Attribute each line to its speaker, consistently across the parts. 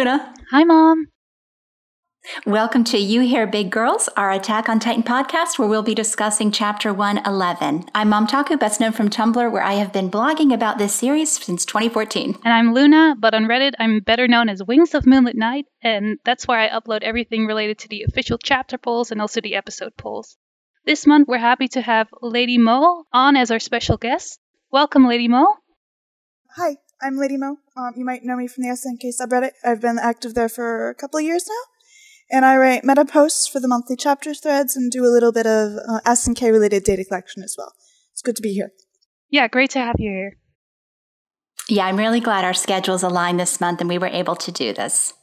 Speaker 1: Hi, Luna.
Speaker 2: Hi, Mom.
Speaker 1: Welcome to You Hear Big Girls, our Attack on Titan podcast, where we'll be discussing Chapter 111. I'm Mom Taku, best known from Tumblr, where I have been blogging about this series since 2014.
Speaker 2: And I'm Luna, but on Reddit, I'm better known as Wings of Moonlit Night, and that's where I upload everything related to the official chapter polls and also the episode polls. This month, we're happy to have Lady Mo on as our special guest. Welcome, Lady Mo.
Speaker 3: Hi, I'm Lady Mo. Um, you might know me from the SNK subreddit. I've been active there for a couple of years now. And I write meta posts for the monthly chapter threads and do a little bit of uh, SNK related data collection as well. It's good to be here.
Speaker 2: Yeah, great to have you here.
Speaker 1: Yeah, I'm really glad our schedules aligned this month and we were able to do this.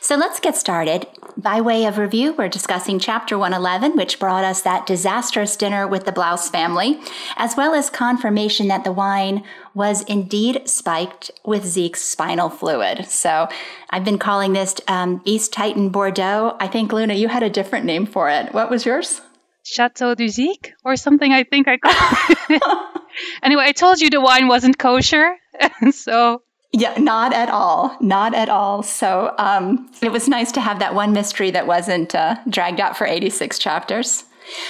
Speaker 1: So let's get started. By way of review, we're discussing Chapter 111, which brought us that disastrous dinner with the Blouse family, as well as confirmation that the wine was indeed spiked with Zeke's spinal fluid. So I've been calling this um, East Titan Bordeaux. I think, Luna, you had a different name for it. What was yours?
Speaker 2: Chateau du Zeke or something, I think I called it. anyway, I told you the wine wasn't kosher, so
Speaker 1: yeah, not at all. Not at all. So um, it was nice to have that one mystery that wasn't uh, dragged out for 86 chapters.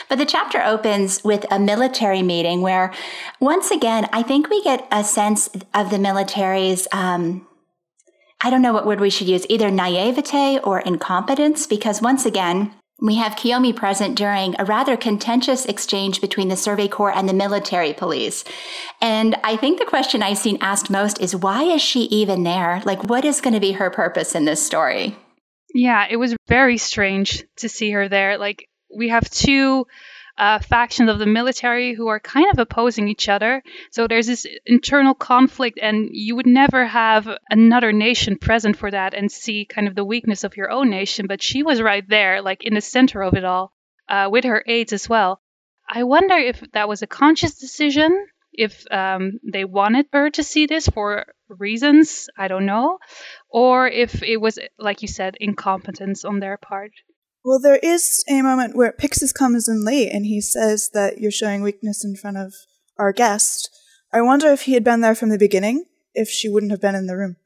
Speaker 1: But the chapter opens with a military meeting where, once again, I think we get a sense of the military's. Um, I don't know what word we should use, either naivete or incompetence, because once again, we have Kiyomi present during a rather contentious exchange between the Survey Corps and the military police. And I think the question I've seen asked most is why is she even there? Like, what is going to be her purpose in this story?
Speaker 2: Yeah, it was very strange to see her there. Like, we have two uh, factions of the military who are kind of opposing each other. So there's this internal conflict, and you would never have another nation present for that and see kind of the weakness of your own nation. But she was right there, like in the center of it all, uh, with her aides as well. I wonder if that was a conscious decision, if um, they wanted her to see this for reasons, I don't know, or if it was, like you said, incompetence on their part.
Speaker 3: Well, there is a moment where Pixis comes in late and he says that you're showing weakness in front of our guest. I wonder if he had been there from the beginning, if she wouldn't have been in the room.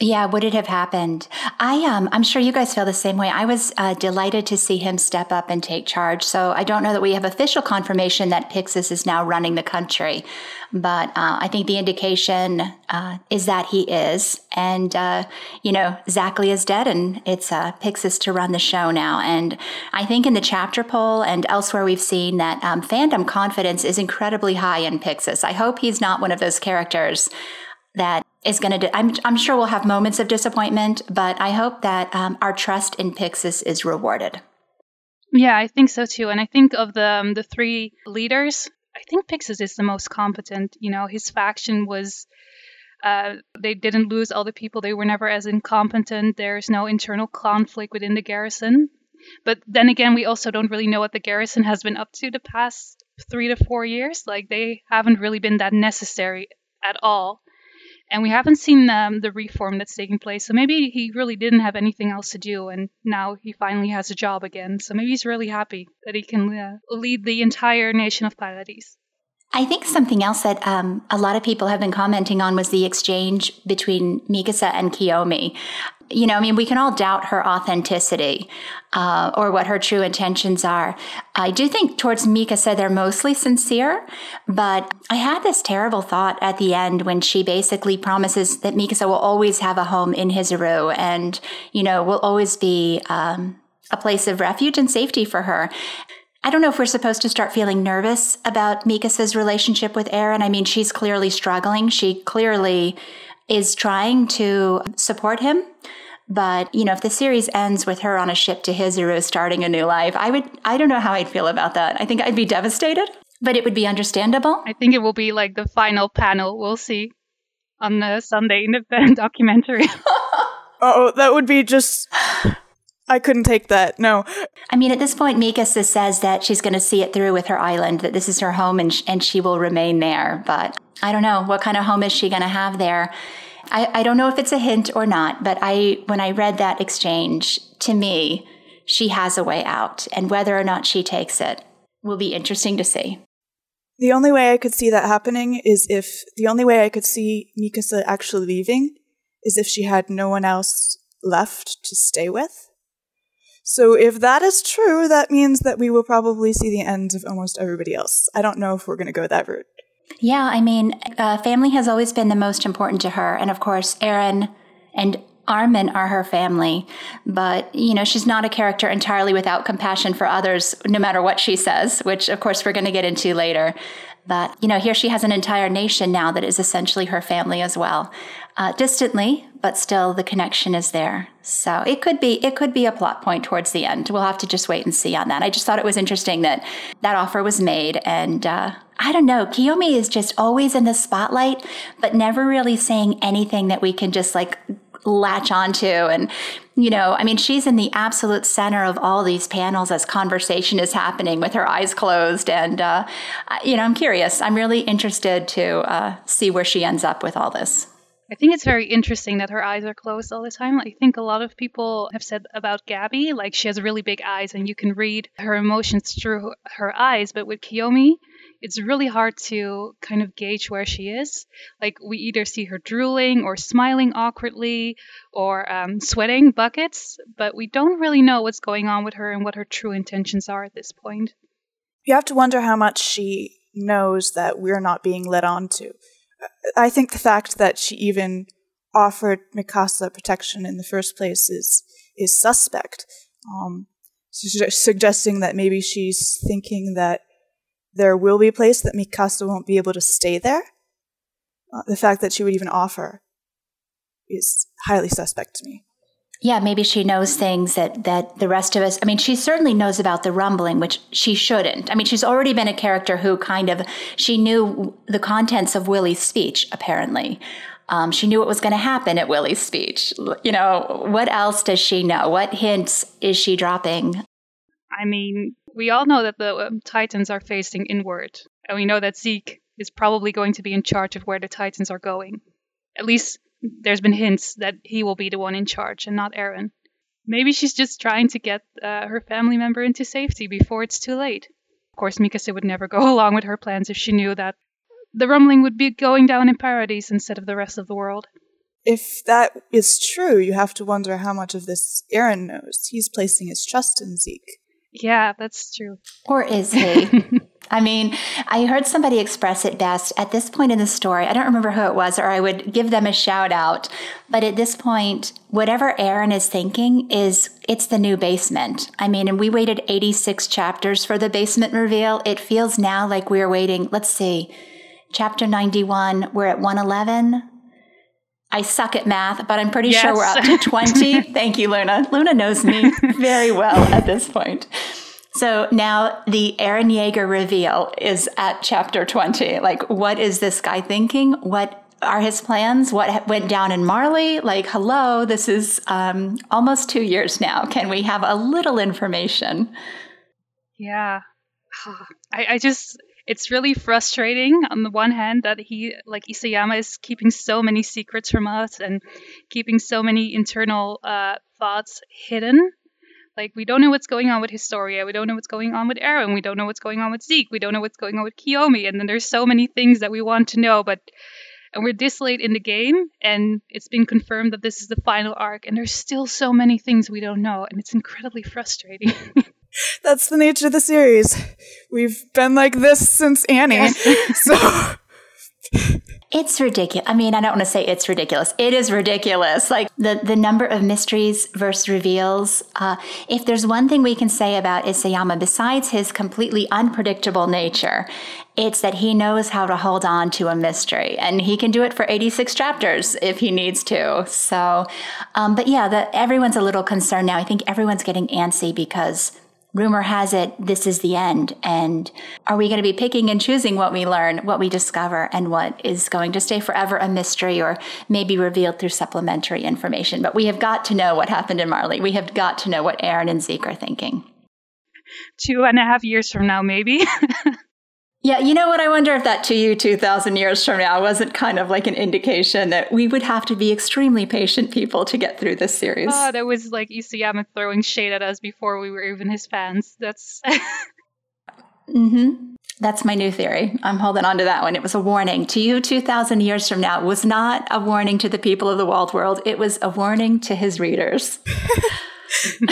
Speaker 1: Yeah, would it have happened? I um, I'm sure you guys feel the same way. I was uh, delighted to see him step up and take charge. So I don't know that we have official confirmation that Pixis is now running the country, but uh, I think the indication uh, is that he is. And uh, you know, Zackley is dead, and it's uh, Pixis to run the show now. And I think in the chapter poll and elsewhere, we've seen that um, fandom confidence is incredibly high in Pixis. I hope he's not one of those characters that is going to, I'm, I'm sure we'll have moments of disappointment, but I hope that um, our trust in Pixis is rewarded.
Speaker 2: Yeah, I think so too. And I think of the um, the three leaders, I think Pixis is the most competent. You know, his faction was uh, they didn't lose all the people. They were never as incompetent. There's no internal conflict within the garrison. But then again, we also don't really know what the garrison has been up to the past three to four years. Like they haven't really been that necessary at all and we haven't seen um, the reform that's taking place. So maybe he really didn't have anything else to do, and now he finally has a job again. So maybe he's really happy that he can uh, lead the entire nation of Paradis.
Speaker 1: I think something else that um, a lot of people have been commenting on was the exchange between Mikasa and Kiyomi you know, I mean, we can all doubt her authenticity uh, or what her true intentions are. I do think towards Mikasa they're mostly sincere, but I had this terrible thought at the end when she basically promises that Mikasa will always have a home in Hizuru and, you know, will always be um, a place of refuge and safety for her. I don't know if we're supposed to start feeling nervous about Mikasa's relationship with Eren. I mean, she's clearly struggling. She clearly is trying to support him. But, you know, if the series ends with her on a ship to Hizuru starting a new life, I would, I don't know how I'd feel about that. I think I'd be devastated, but it would be understandable.
Speaker 2: I think it will be like the final panel. We'll see on the Sunday in Independent documentary.
Speaker 3: oh, that would be just. I couldn't take that. No.
Speaker 1: I mean, at this point, Mikasa says that she's going to see it through with her island, that this is her home and, sh- and she will remain there. But I don't know. What kind of home is she going to have there? I, I don't know if it's a hint or not, but I when I read that exchange, to me, she has a way out, and whether or not she takes it will be interesting to see.
Speaker 3: The only way I could see that happening is if the only way I could see Mikasa actually leaving is if she had no one else left to stay with. So if that is true, that means that we will probably see the end of almost everybody else. I don't know if we're going to go that route.
Speaker 1: Yeah, I mean, uh, family has always been the most important to her. And of course, Eren and Armin are her family, but you know, she's not a character entirely without compassion for others, no matter what she says, which of course we're going to get into later. But you know, here she has an entire nation now that is essentially her family as well, uh, distantly, but still the connection is there. So it could be it could be a plot point towards the end. We'll have to just wait and see on that. I just thought it was interesting that that offer was made, and uh, I don't know. Kiyomi is just always in the spotlight, but never really saying anything that we can just like latch onto. And, you know, I mean, she's in the absolute center of all these panels as conversation is happening with her eyes closed. And, uh, you know, I'm curious. I'm really interested to uh, see where she ends up with all this.
Speaker 2: I think it's very interesting that her eyes are closed all the time. I think a lot of people have said about Gabby, like she has really big eyes and you can read her emotions through her eyes. But with Kiyomi, it's really hard to kind of gauge where she is. Like we either see her drooling or smiling awkwardly or um, sweating buckets, but we don't really know what's going on with her and what her true intentions are at this point.
Speaker 3: You have to wonder how much she knows that we're not being led on to. I think the fact that she even offered Mikasa protection in the first place is is suspect. Um, suggesting that maybe she's thinking that there will be a place that Mikasa won't be able to stay there. Uh, the fact that she would even offer is highly suspect to me.
Speaker 1: Yeah, maybe she knows things that that the rest of us. I mean, she certainly knows about the rumbling, which she shouldn't. I mean, she's already been a character who kind of she knew the contents of Willie's speech. Apparently, um, she knew what was going to happen at Willie's speech. You know, what else does she know? What hints is she dropping?
Speaker 2: I mean, we all know that the um, Titans are facing inward, and we know that Zeke is probably going to be in charge of where the Titans are going. At least there's been hints that he will be the one in charge and not Eren. Maybe she's just trying to get uh, her family member into safety before it's too late. Of course, Mikasa would never go along with her plans if she knew that the rumbling would be going down in paradise instead of the rest of the world.
Speaker 3: If that is true, you have to wonder how much of this Eren knows. He's placing his trust in Zeke.
Speaker 2: Yeah, that's true.
Speaker 1: Or is he? I mean, I heard somebody express it best at this point in the story. I don't remember who it was, or I would give them a shout out. But at this point, whatever Eren is thinking is it's the new basement. I mean, and we waited 86 chapters for the basement reveal. It feels now like we're waiting, let's see, chapter 91, we're at 111. I suck at math, but I'm pretty yes. sure we're up to 20. Thank you, Luna. Luna knows me very well at this point. So now the Eren Yeager reveal is at chapter 20. Like, what is this guy thinking? What are his plans? What went down in Marley? Like, hello, this is um, almost two years now. Can we have a little information?
Speaker 2: Yeah. I, I just, it's really frustrating on the one hand that he like Isayama is keeping so many secrets from us and keeping so many internal uh, thoughts hidden. Like we don't know what's going on with Historia, we don't know what's going on with Eren, we don't know what's going on with Zeke, we don't know what's going on with Kiyomi, and then there's so many things that we want to know, but and we're this late in the game and it's been confirmed that this is the final arc and there's still so many things we don't know and it's incredibly frustrating.
Speaker 3: That's the nature of the series. We've been like this since Annie. so
Speaker 1: it's ridiculous. I mean, I don't want to say it's ridiculous. It is ridiculous. Like the, the number of mysteries versus reveals. Uh, if there's one thing we can say about Isayama, besides his completely unpredictable nature, it's that he knows how to hold on to a mystery and he can do it for 86 chapters if he needs to. So, um, but yeah, the, everyone's a little concerned now. I think everyone's getting antsy because rumor has it this is the end. And are we going to be picking and choosing what we learn, what we discover, and what is going to stay forever a mystery or maybe revealed through supplementary information? But we have got to know what happened in Marley. We have got to know what Eren and Zeke are thinking.
Speaker 2: Two and a half years from now, maybe.
Speaker 1: Yeah, you know what? I wonder if that to you 2,000 years from now wasn't kind of like an indication that we would have to be extremely patient people to get through this series.
Speaker 2: Oh, that was like Isayama throwing shade at us before we were even his fans. That's.
Speaker 1: mm-hmm. That's my new theory. I'm holding on to that one. It was a warning to you 2,000 years from now. It was not a warning to the people of the Walt world. It was a warning to his readers.
Speaker 2: Do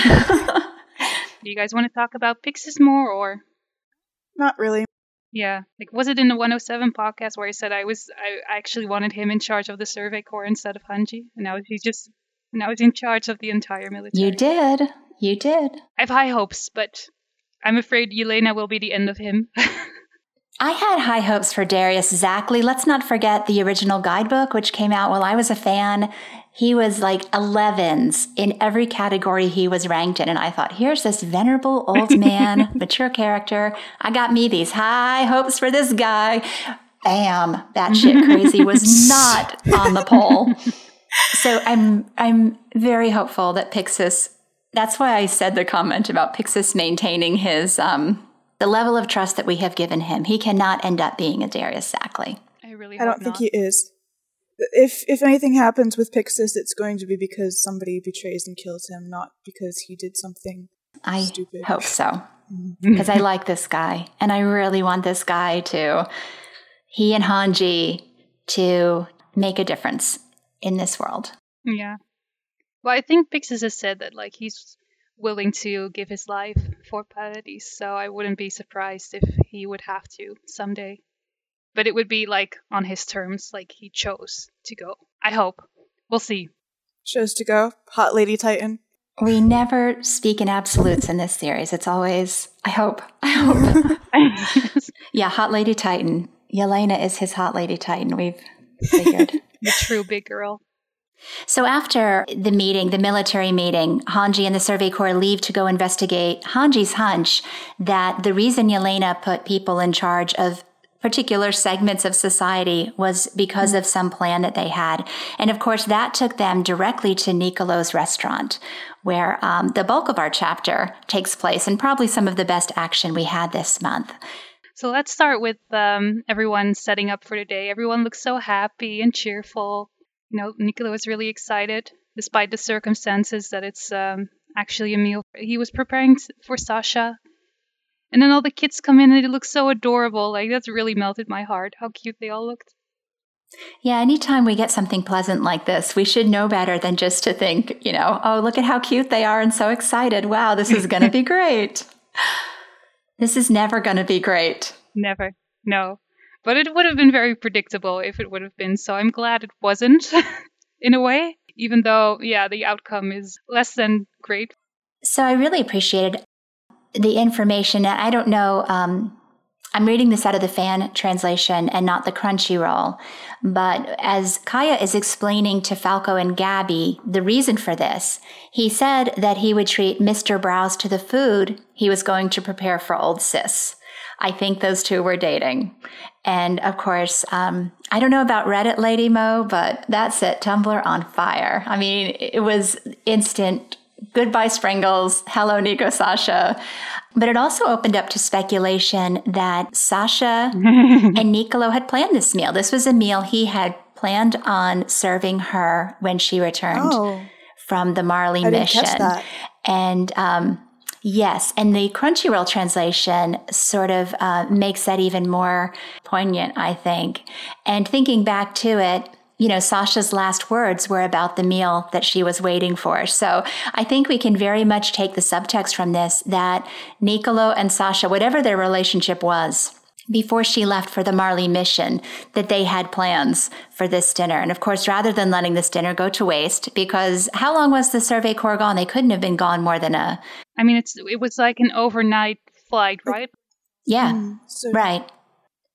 Speaker 2: you guys want to talk about Pixis more or?
Speaker 3: Not really.
Speaker 2: Yeah, like was it in the 107 podcast where I said I was I actually wanted him in charge of the Survey Corps instead of Hanji, and now he's just now he's in charge of the entire military.
Speaker 1: You did. You did.
Speaker 2: I have high hopes, but I'm afraid Yelena will be the end of him.
Speaker 1: I had high hopes for Darius Zackley. Let's not forget the original guidebook, which came out while I was a fan. He was like 11s in every category he was ranked in. And I thought, here's this venerable old man, mature character. I got me these high hopes for this guy. Bam, that shit crazy was not on the poll. So I'm I'm very hopeful that Pixis that's why I said the comment about Pixis maintaining his um, the level of trust that we have given him. He cannot end up being a Darius Zackley.
Speaker 2: I really
Speaker 3: I don't think he is. If if anything happens with Pixis, it's going to be because somebody betrays and kills him, not because he did something
Speaker 1: I
Speaker 3: stupid.
Speaker 1: hope so. Mm-hmm. Because I like this guy and I really want this guy to he and Hanji to make a difference in this world.
Speaker 2: Yeah. Well, I think Pixis has said that like he's willing to give his life for Paradis, so I wouldn't be surprised if he would have to someday. But it would be like on his terms, like he chose to go. I hope. We'll see.
Speaker 3: Chose to go. Hot Lady Titan.
Speaker 1: We never speak in absolutes in this series. It's always, I hope, I hope. yeah, Hot Lady Titan. Yelena is his Hot Lady Titan. We've figured.
Speaker 2: the true big girl.
Speaker 1: So after the meeting, the military meeting, Hanji and the Survey Corps leave to go investigate Hanji's hunch that the reason Yelena put people in charge of particular segments of society was because of some plan that they had. And of course, that took them directly to Nicolo's restaurant, where um, the bulk of our chapter takes place and probably some of the best action we had this month.
Speaker 2: So let's start with um, everyone setting up for the day. Everyone looks so happy and cheerful. You know, Nicolo was really excited, despite the circumstances that it's um, actually a meal he was preparing for Sasha. And then all the kids come in and they look so adorable. Like, that's really melted my heart, how cute they all looked.
Speaker 1: Yeah, anytime we get something pleasant like this, we should know better than just to think, you know, oh, look at how cute they are and so excited. Wow, this is going to be great. This is never going to be great.
Speaker 2: Never. No. But it would have been very predictable if it would have been. So I'm glad it wasn't, in a way, even though, yeah, the outcome is less than great.
Speaker 1: So I really appreciated the information. And I don't know. Um, I'm reading this out of the fan translation and not the Crunchyroll. But as Kaya is explaining to Falco and Gabby the reason for this, he said that he would treat Mr. Braus to the food he was going to prepare for old sis. I think those two were dating. And of course, um, I don't know about Reddit Lady Mo, but that set Tumblr on fire. I mean, it was instant goodbye Springles, hello Nico Sasha. But it also opened up to speculation that Sasha and Nicolo had planned this meal. This was a meal he had planned on serving her when she returned
Speaker 3: Oh,
Speaker 1: from the Marley mission. And um, yes, and the Crunchyroll translation sort of uh, makes that even more poignant, I think. And thinking back to it, you know, Sasha's last words were about the meal that she was waiting for. So I think we can very much take the subtext from this that Nicolo and Sasha, whatever their relationship was, before she left for the Marley mission, that they had plans for this dinner. And of course, rather than letting this dinner go to waste, because how long was the Survey Corps gone? They couldn't have been gone more than a,
Speaker 2: I mean, it's it was like an overnight flight, right?
Speaker 1: yeah,
Speaker 3: Mm, so
Speaker 1: right.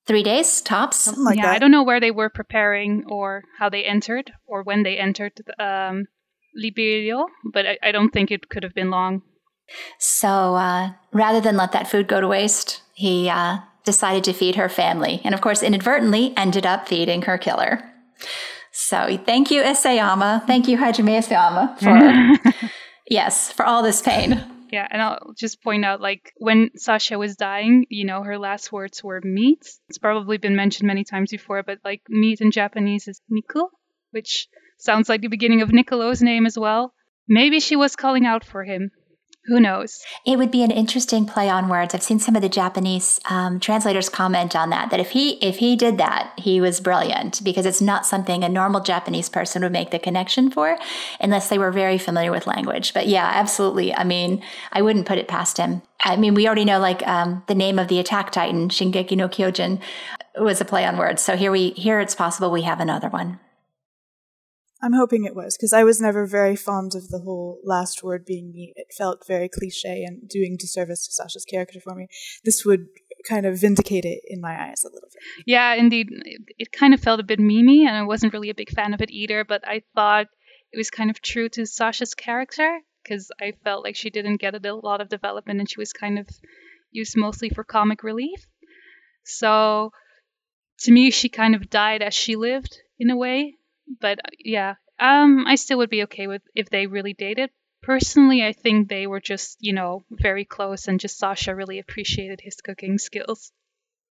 Speaker 1: Three days tops.
Speaker 3: something like
Speaker 2: yeah,
Speaker 3: that.
Speaker 2: I don't know where they were preparing or how they entered or when they entered um, Liberio, but I, I don't think it could have been long.
Speaker 1: So uh, rather than let that food go to waste, he uh, decided to feed her family. And of course, inadvertently ended up feeding her killer. So thank you, Isayama. Thank you, Hajime Isayama, for, yes, for all this pain.
Speaker 2: Yeah, and I'll just point out like when Sasha was dying, you know, her last words were meat. It's probably been mentioned many times before, but like meat in Japanese is niku, which sounds like the beginning of Nicolo's name as well. Maybe she was calling out for him. Who knows?
Speaker 1: It would be an interesting play on words. I've seen some of the Japanese um, translators comment on that. That if he if he did that, he was brilliant because it's not something a normal Japanese person would make the connection for, unless they were very familiar with language. But yeah, absolutely. I mean, I wouldn't put it past him. I mean, we already know like um, the name of the Attack Titan, Shingeki no Kyojin, was a play on words. So here we here it's possible we have another one.
Speaker 3: I'm hoping it was because I was never very fond of the whole last word being me. It felt very cliche and doing disservice to Sasha's character for me. This would kind of vindicate it in my eyes a little bit.
Speaker 2: Yeah, indeed. It kind of felt a bit memey, and I wasn't really a big fan of it either. But I thought it was kind of true to Sasha's character because I felt like she didn't get a lot of development, and she was kind of used mostly for comic relief. So to me, she kind of died as she lived in a way but uh, yeah, um, I still would be okay with if they really dated. Personally, I think they were just, you know, very close and just Sasha really appreciated his cooking skills.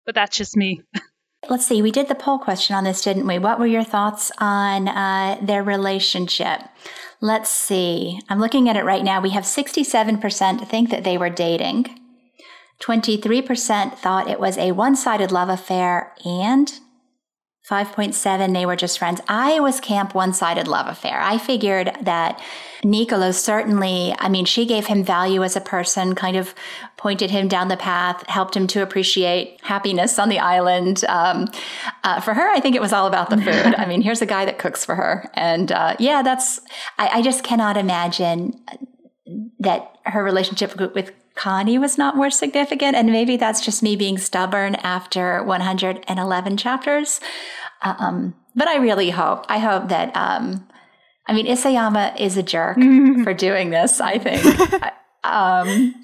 Speaker 2: But that's just me.
Speaker 1: Let's see, we did the poll question on this, didn't we? What were your thoughts on uh, their relationship? Let's see. I'm looking at it right now. We have 67% think that they were dating. 23% thought it was a one sided love affair, and 5.7, they were just friends. I was camp one sided love affair. I figured that Nicolo certainly, I mean, she gave him value as a person, kind of pointed him down the path, helped him to appreciate happiness on the island. Um, uh, for her, I think it was all about the food. I mean, here's a guy that cooks for her. And uh, yeah, that's, I, I just cannot imagine that her relationship with Connie was not more significant. And maybe that's just me being stubborn after 111 chapters. Um, but I really hope, I hope that, um, I mean, Isayama is a jerk for doing this, I think. um,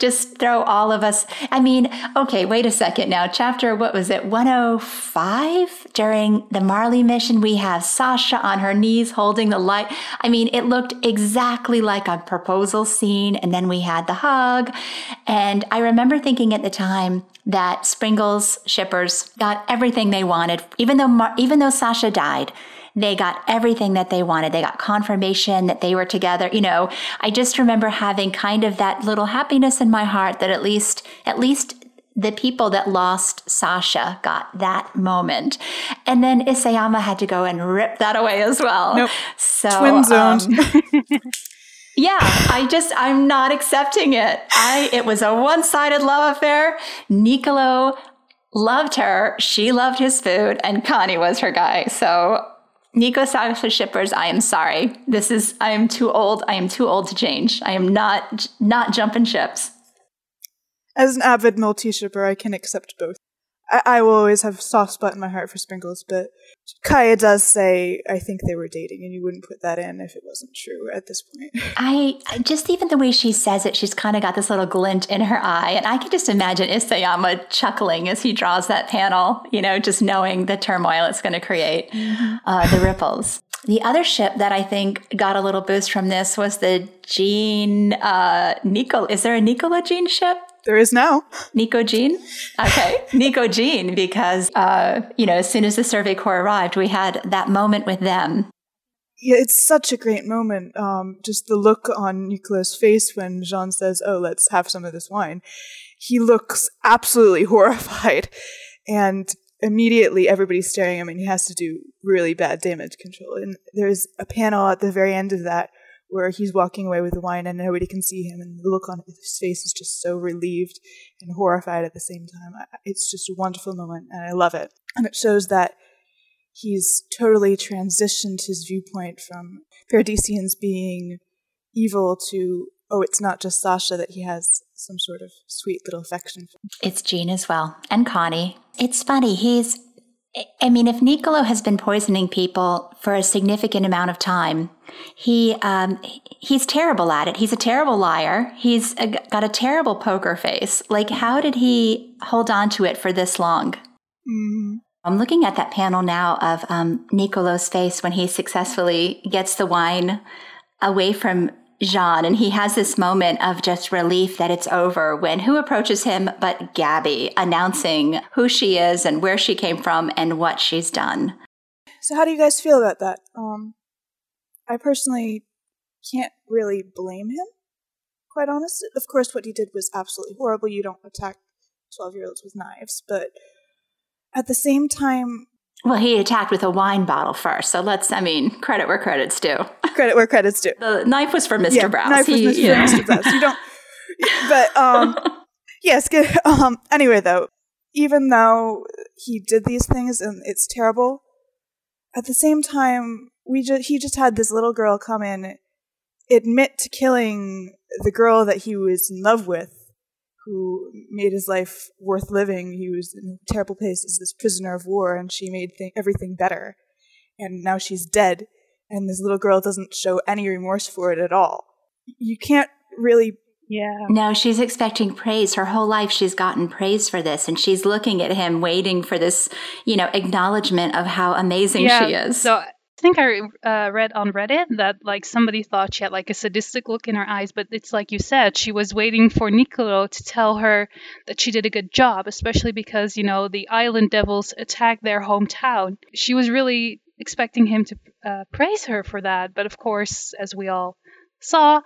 Speaker 1: just throw all of us. I mean, okay, wait a second now. Chapter, what was it, 105? During the Marley mission, we have Sasha on her knees holding the light. I mean, it looked exactly like a proposal scene. And then we had the hug. And I remember thinking at the time that Springles shippers got everything they wanted, even though, Mar- even though Sasha died they got everything that they wanted. They got confirmation that they were together. You know, I just remember having kind of that little happiness in my heart that at least, at least the people that lost Sasha got that moment. And then Isayama had to go and rip that away as well.
Speaker 3: Nope.
Speaker 1: So,
Speaker 3: Twin zoned.
Speaker 1: Um, yeah, I just, I'm not accepting it. I, it was a one sided love affair. Nicolo loved her. She loved his food and Connie was her guy. So Nico Sasha shippers, I am sorry. This is I am too old. I am too old to change. I am not not jumping ships.
Speaker 3: As an avid multi shipper, I can accept both. I, I will always have a soft spot in my heart for Springles, but Kaya does say, I think they were dating, and you wouldn't put that in if it wasn't true at this point.
Speaker 1: I just even the way she says it, she's kind of got this little glint in her eye. And I can just imagine Isayama chuckling as he draws that panel, you know, just knowing the turmoil it's going to create, mm-hmm. uh, the ripples. The other ship that I think got a little boost from this was the Jean uh, Nicol. Is there a Nicola Jean ship?
Speaker 3: There is now.
Speaker 1: Nico Jean? Okay. Nico Jean, because, uh, you know, as soon as the Survey Corps arrived, we had that moment with them.
Speaker 3: Yeah, it's such a great moment. Um, just the look on Nicolo's face when Jean says, Oh, let's have some of this wine. He looks absolutely horrified. And immediately everybody's staring at him and he has to do really bad damage control. And there's a panel at the very end of that where he's walking away with the wine and nobody can see him, and the look on his face is just so relieved and horrified at the same time. It's just a wonderful moment, and I love it. And it shows that he's totally transitioned his viewpoint from Paradisians being evil to, oh, it's not just Sasha that he has some sort of sweet little affection for.
Speaker 1: It's Jean as well, and Connie. It's funny, he's I mean, if Nicolo has been poisoning people for a significant amount of time, he um, he's terrible at it. He's a terrible liar. He's a, got a terrible poker face. Like, how did he hold on to it for this long? Mm-hmm. I'm looking at that panel now of um, Nicolo's face when he successfully gets the wine away from Jean, and he has this moment of just relief that it's over when who approaches him but Gabby, announcing who she is and where she came from and what she's done.
Speaker 3: So, how do you guys feel about that? Um, I personally can't really blame him quite honest. Of course, what he did was absolutely horrible. You don't attack 12 year olds with knives, but at the same time,
Speaker 1: well, he attacked with a wine bottle first. So let's, I mean, credit where credit's due.
Speaker 3: Credit where credit's due.
Speaker 1: The knife was for Mr.
Speaker 3: Yeah,
Speaker 1: Braus.
Speaker 3: Knife was
Speaker 1: He-
Speaker 3: Mr.
Speaker 1: you know.
Speaker 3: Mr. Braus. You don't, but, um, yes, good. Um, anyway, though, even though he did these things and it's terrible, at the same time, we just, he just had this little girl come in, admit to killing the girl that he was in love with, who made his life worth living. He was in a terrible place as this prisoner of war, and she made th- everything better. And now she's dead, and this little girl doesn't show any remorse for it at all. You can't really.
Speaker 2: Yeah.
Speaker 1: No, she's expecting praise. Her whole life she's gotten praise for this and she's looking at him waiting for this, you know, acknowledgement of how amazing she is.
Speaker 2: So I think I uh, read on Reddit that like somebody thought she had like a sadistic look in her eyes, but it's like you said, she was waiting for Nicolo to tell her that she did a good job, especially because you know the island devils attacked their hometown. She was really expecting him to uh, praise her for that, but of course, as we all saw,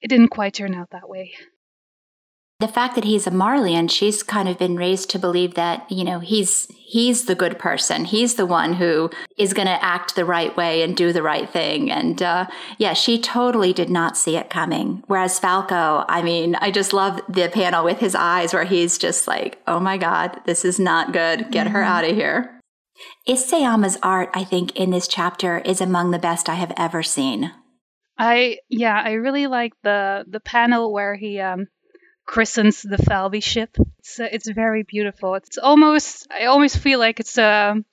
Speaker 2: it didn't quite turn out that way.
Speaker 1: The fact that he's a Marleyan, she's kind of been raised to believe that, you know, he's he's the good person. He's the one who is going to act the right way and do the right thing. And uh, yeah, she totally did not see it coming. Whereas Falco, I mean, I just love the panel with his eyes where he's just like, "Oh my god, this is not good. Get her out of here." Isayama's art, I think, in this chapter is among the best I have ever seen.
Speaker 2: I yeah, I really like the the panel where he um christens the Falvey ship. It's uh, it's very beautiful. It's almost I almost feel like it's um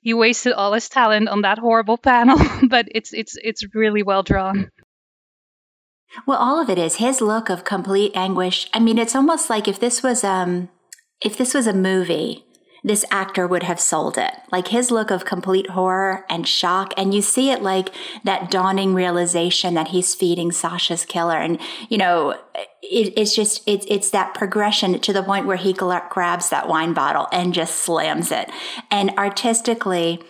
Speaker 2: he wasted all his talent on that horrible panel, but it's it's it's really well drawn.
Speaker 1: Well, all of it is his look of complete anguish. I mean, it's almost like if this was um if this was a movie, this actor would have sold it. Like his look of complete horror and shock and you see it like that dawning realization that he's feeding Sasha's killer and you know, it, it's just it's it's that progression to the point where he gra- grabs that wine bottle and just slams it. And artistically,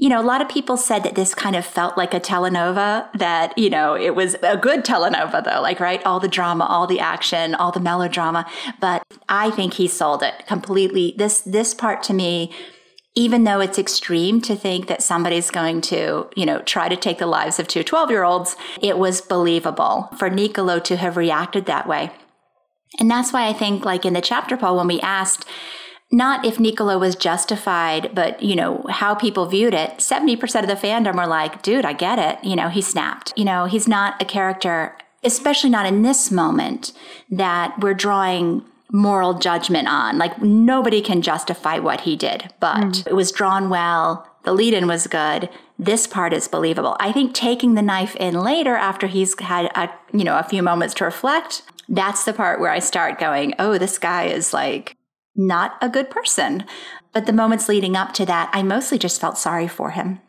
Speaker 1: you know, a lot of people said that this kind of felt like a telenova, that, you know, it was a good telenova though, like, right? All the drama, all the action, all the melodrama. But I think he sold it completely. This, this part to me, even though it's extreme to think that somebody's going to, you know, try to take the lives of two 12 year olds, it was believable for Nicolo to have reacted that way. And that's why I think, like in the chapter, Paul, when we asked, not if Nicolo was justified, but you know how people viewed it. Seventy percent of the fandom were like, "Dude, I get it. You know, he snapped. You know, he's not a character, especially not in this moment that we're drawing moral judgment on. Like nobody can justify what he did, but mm-hmm. it was drawn well. The lead-in was good. This part is believable. I think taking the knife in later after he's had a you know a few moments to reflect. That's the part where I start going, "Oh, this guy is like." not a good person. But the moments leading up to that, I mostly just felt sorry for him.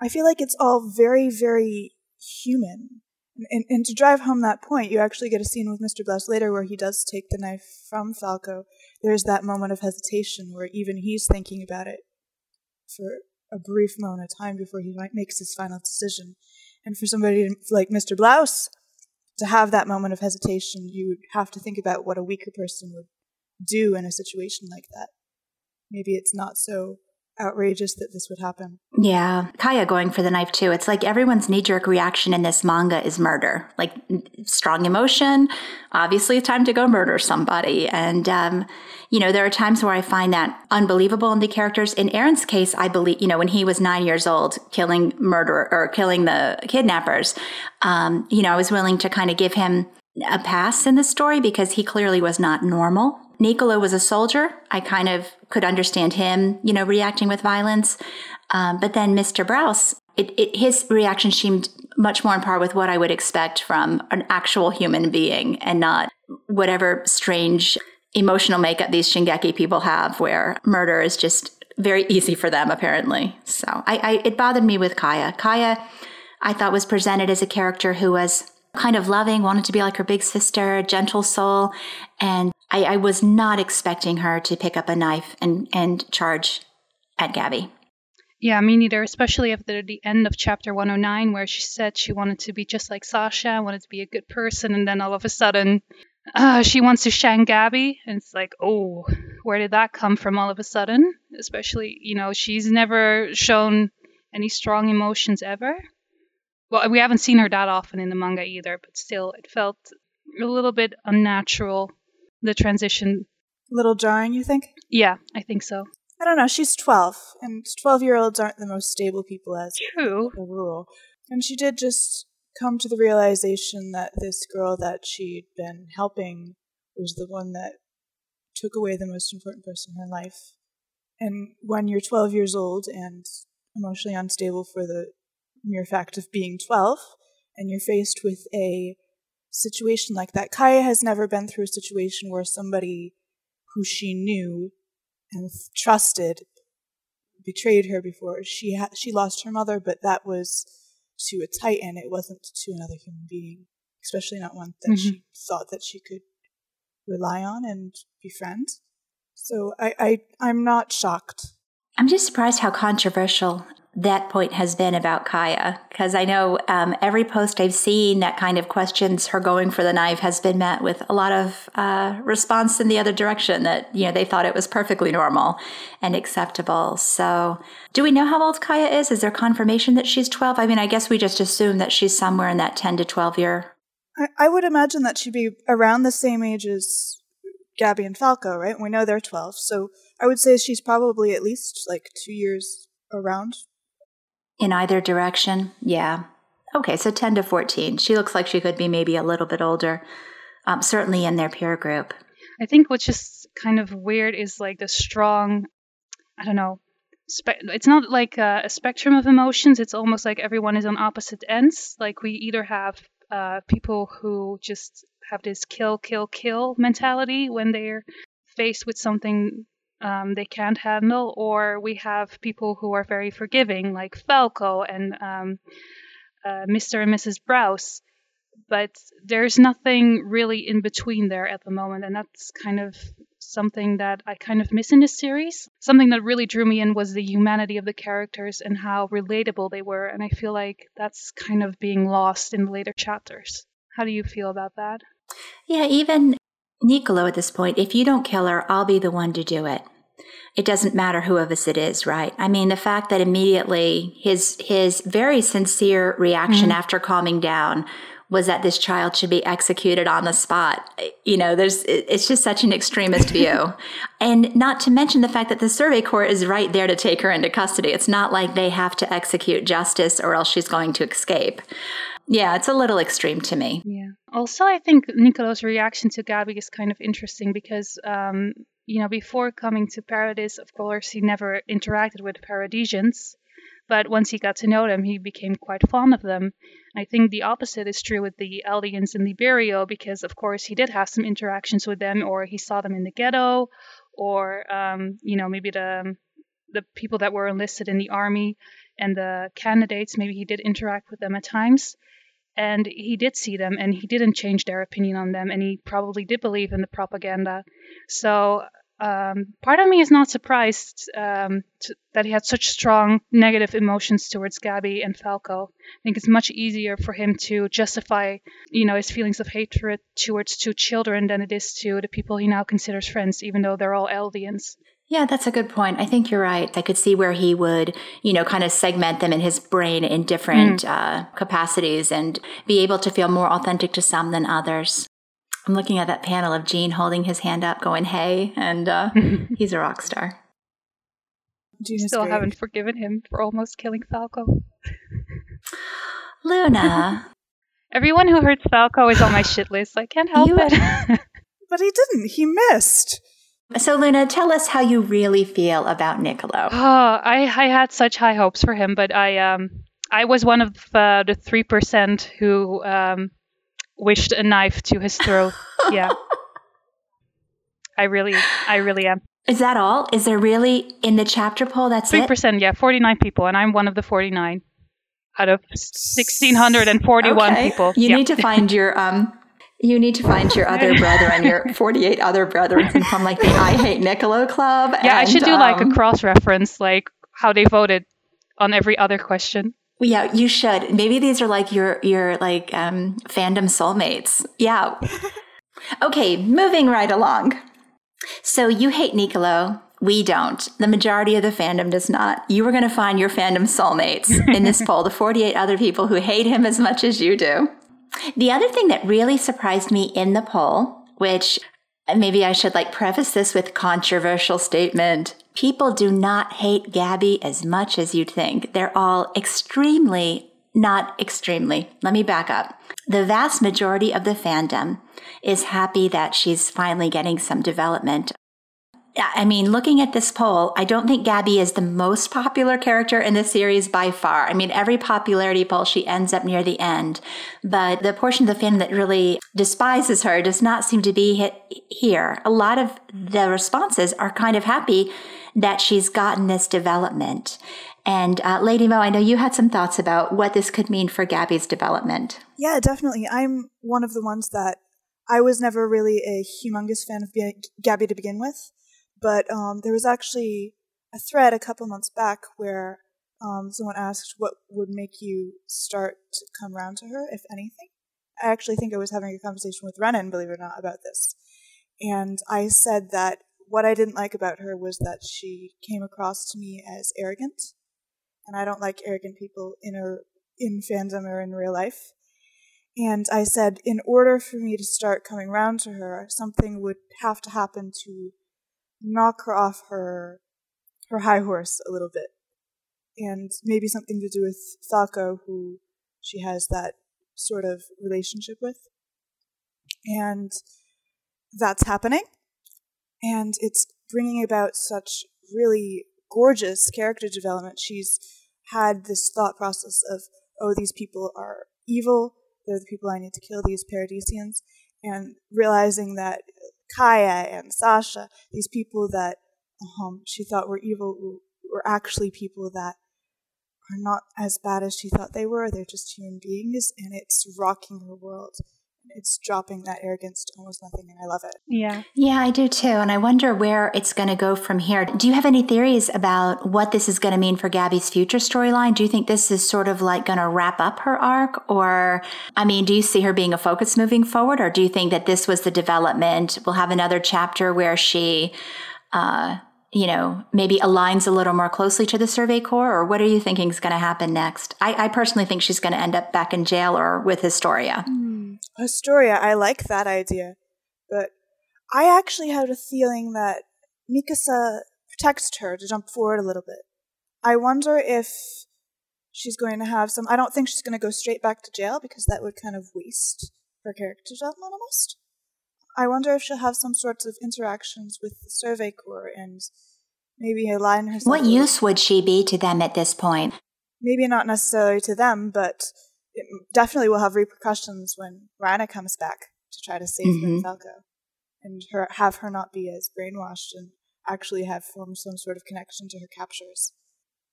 Speaker 3: I feel like it's all very, very human. And, and to drive home that point, you actually get a scene with Mr. Bless later where he does take the knife from Falco. There's that moment of hesitation where even he's thinking about it for a brief moment of time before he makes his final decision. And for somebody like Mr. Blouse to have that moment of hesitation, you would have to think about what a weaker person would do in a situation like that. Maybe it's not so outrageous that this would happen.
Speaker 1: Yeah. Kaya going for the knife too. It's like everyone's knee jerk reaction in this manga is murder. Like strong emotion. Obviously, time to go murder somebody. And, um, you know, there are times where I find that unbelievable in the characters. In Eren's case, I believe, you know, when he was nine years old, killing murderer or killing the kidnappers, um, you know, I was willing to kind of give him a pass in the story because he clearly was not normal. Nicolo was a soldier. I kind of could understand him, you know, reacting with violence. Um, but then Mr. Braus, it, it, his reaction seemed much more on par with what I would expect from an actual human being and not whatever strange emotional makeup these Shingeki people have, where murder is just very easy for them, apparently. So I, I it bothered me with Kaya. Kaya, I thought was presented as a character who was kind of loving, wanted to be like her big sister, gentle soul, and I, I was not expecting her to pick up a knife and and charge at Gabby.
Speaker 2: Yeah, me neither, especially after the end of chapter 109, where she said she wanted to be just like Sasha, wanted to be a good person, and then all of a sudden uh, she wants to shank Gabby. And it's like, oh, where did that come from all of a sudden? Especially, you know, she's never shown any strong emotions ever. Well, we haven't seen her that often in the manga either, but still, it felt a little bit unnatural, the transition.
Speaker 3: Little jarring, you think?
Speaker 2: Yeah, I think so.
Speaker 3: I don't know. She's 12, and 12 year olds aren't the most stable people as
Speaker 2: True.
Speaker 3: a rule. And she did just come to the realization that this girl that she'd been helping was the one that took away the most important person in her life. And when you're 12 years old and emotionally unstable for the mere fact of being 12, and you're faced with a situation like that, Kaya has never been through a situation where somebody who she knew and trusted betrayed her before. She ha- she lost her mother, but that was to a titan. It wasn't to another human being, especially not one that mm-hmm. she thought that she could rely on and befriend. So I, I I'm not shocked.
Speaker 1: I'm just surprised how controversial that point has been about Kaya, because I know um, every post I've seen that kind of questions her going for the knife has been met with a lot of uh, response in the other direction that, you know, they thought it was perfectly normal and acceptable. So, do we know how old Kaya is? Is there confirmation that she's 12? I mean, I guess we just assume that she's somewhere in that 10 to 12 year.
Speaker 3: I, I would imagine that she'd be around the same age as Gabby and Falco, right? We know they're 12. So, I would say she's probably at least like two years around
Speaker 1: in either direction? Yeah. Okay, so 10 to 14. She looks like she could be maybe a little bit older, um, certainly in their peer group.
Speaker 2: I think what's just kind of weird is like the strong, I don't know, spe- it's not like a, a, spectrum of emotions. It's almost like everyone is on opposite ends. Like we either have uh, people who just have this kill, kill, kill mentality when they're faced with something um, they can't handle, or we have people who are very forgiving, like Falco and um, uh, Mr. and Mrs. Braus. But there's nothing really in between there at the moment, and that's kind of something that I kind of miss in this series. Something that really drew me in was the humanity of the characters and how relatable they were, and I feel like that's kind of being lost in the later chapters. How do you feel about that?
Speaker 1: Yeah, even Nicolo at this point, if you don't kill her, I'll be the one to do it it doesn't matter who of us it is, right? I mean, the fact that immediately his his very sincere reaction mm-hmm. after calming down was that this child should be executed on the spot. You know, there's it's just such an extremist view. and not to mention the fact that the Survey Corps is right there to take her into custody. It's not like they have to execute justice or else she's going to escape. Yeah, it's a little extreme to me.
Speaker 2: Yeah. Also, I think Nicolo's reaction to Gabby is kind of interesting because um, you know, before coming to Paradis, of course, he never interacted with Paradisians. But once he got to know them, he became quite fond of them. I think the opposite is true with the Eldians in Liberio, because of course he did have some interactions with them, or he saw them in the ghetto, or um, you know maybe the the people that were enlisted in the army and the candidates. Maybe he did interact with them at times, and he did see them, and he didn't change their opinion on them, and he probably did believe in the propaganda. So um, part of me is not surprised um, to, that he had such strong negative emotions towards Gabby and Falco. I think it's much easier for him to justify, you know, his feelings of hatred towards two children than it is to the people he now considers friends, even though they're all Eldians.
Speaker 1: Yeah, that's a good point. I think you're right. I could see where he would, you know, kind of segment them in his brain in different mm. uh, capacities and be able to feel more authentic to some than others. I'm looking at that panel of Jean holding his hand up, going, "Hey," and uh, he's a rock star.
Speaker 2: Jean Still great. haven't forgiven him for almost killing Falco.
Speaker 1: Luna.
Speaker 2: Everyone who hurts Falco is on my shit list. I can't help you, it.
Speaker 3: but he didn't. He missed.
Speaker 1: So, Luna, tell us how you really feel about Nicolo.
Speaker 2: Oh, I, I had such high hopes for him, but I um I was one of uh, the three percent who um wished a knife to his throat. yeah. I really, I really am.
Speaker 1: Is that all? Is there really in the chapter poll? That's
Speaker 2: 3%, 3%, yeah, 49 people, and I'm one of the 49 out of 1,641 okay. people.
Speaker 1: You
Speaker 2: yeah.
Speaker 1: need to find your, um, you need to find your other brother and your 48 other brothers and from like the I Hate Nicolo Club.
Speaker 2: Yeah,
Speaker 1: and,
Speaker 2: I should do um, like a um, cross reference, like how they voted on every other question.
Speaker 1: Yeah, you should. Maybe these are like your your like um, fandom soulmates. Yeah. okay, moving right along. So you hate Nicolo. We don't. The majority of the fandom does not. You are going to find your fandom soulmates in this poll, the 48 other people who hate him as much as you do. The other thing that really surprised me in the poll, which maybe I should like preface this with controversial statement. People do not hate Gabi as much as you'd think. They're all extremely, not extremely. Let me back up. The vast majority of the fandom is happy that she's finally getting some development I mean, looking at this poll, I don't think Gabi is the most popular character in the series by far. I mean, every popularity poll, she ends up near the end. But the portion of the fandom that really despises her does not seem to be hit here. A lot of the responses are kind of happy that she's gotten this development. And uh, Lady Mo, I know you had some thoughts about what this could mean for Gabi's development.
Speaker 3: Yeah, definitely. I'm one of the ones that I was never really a humongous fan of Gabi to begin with. But um, there was actually a thread a couple months back where um, someone asked what would make you start to come around to her, if anything. I actually think I was having a conversation with Renan, believe it or not, about this. And I said that what I didn't like about her was that she came across to me as arrogant. And I don't like arrogant people in her in fandom or in real life. And I said, in order for me to start coming round to her, something would have to happen to knock her off her her high horse a little bit, and maybe something to do with Falco, who she has that sort of relationship with, and that's happening, and it's bringing about such really gorgeous character development. She's had this thought process of, oh, these people are evil. They're the people I need to kill, these Paradisians. And realizing that Kaya and Sasha, these people that um, she thought were evil, were actually people that are not as bad as she thought they were. They're just human beings, and it's rocking her world it's dropping that arrogance to almost nothing and I love it.
Speaker 2: Yeah.
Speaker 1: Yeah, I do too. And I wonder where it's going to go from here. Do you have any theories about what this is going to mean for Gabi's future storyline? Do you think this is sort of like going to wrap up her arc? Or, I mean, do you see her being a focus moving forward? Or do you think that this was the development? We'll have another chapter where she, uh, you know, maybe aligns a little more closely to the Survey Corps, or what are you thinking is going to happen next? I, I personally think she's going to end up back in jail or with Historia.
Speaker 3: Mm, Historia, I like that idea, but I actually had a feeling that Mikasa protects her to jump forward a little bit. I wonder if she's going to have some. I don't think she's going to go straight back to jail because that would kind of waste her character development almost. I wonder if she'll have some sorts of interactions with the Survey Corps and maybe align herself.
Speaker 1: What use would she be to them at this point?
Speaker 3: Maybe not necessarily to them, but it definitely will have repercussions when Reiner comes back to try to save mm-hmm. Falco, and her have her not be as brainwashed and actually have formed some sort of connection to her captures.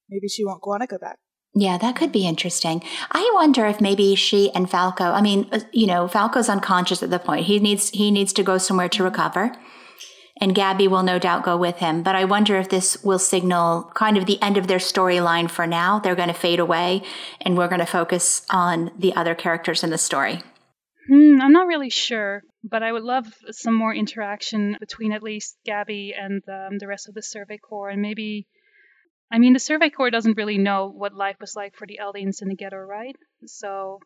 Speaker 3: Maybe she won't want to go back.
Speaker 1: Yeah, that could be interesting. I wonder if maybe she and Falco, I mean, uh, you know, Falco's unconscious at the point. He needs he needs to go somewhere to recover. And Gabi will no doubt go with him. But I wonder if this will signal kind of the end of their storyline for now. They're going to fade away and we're going to focus on the other characters in the story.
Speaker 2: Hmm, I'm not really sure, but I would love some more interaction between at least Gabi and um, the rest of the Survey Corps and maybe I mean, the Survey Corps doesn't really know what life was like for the Eldians in the ghetto, right? So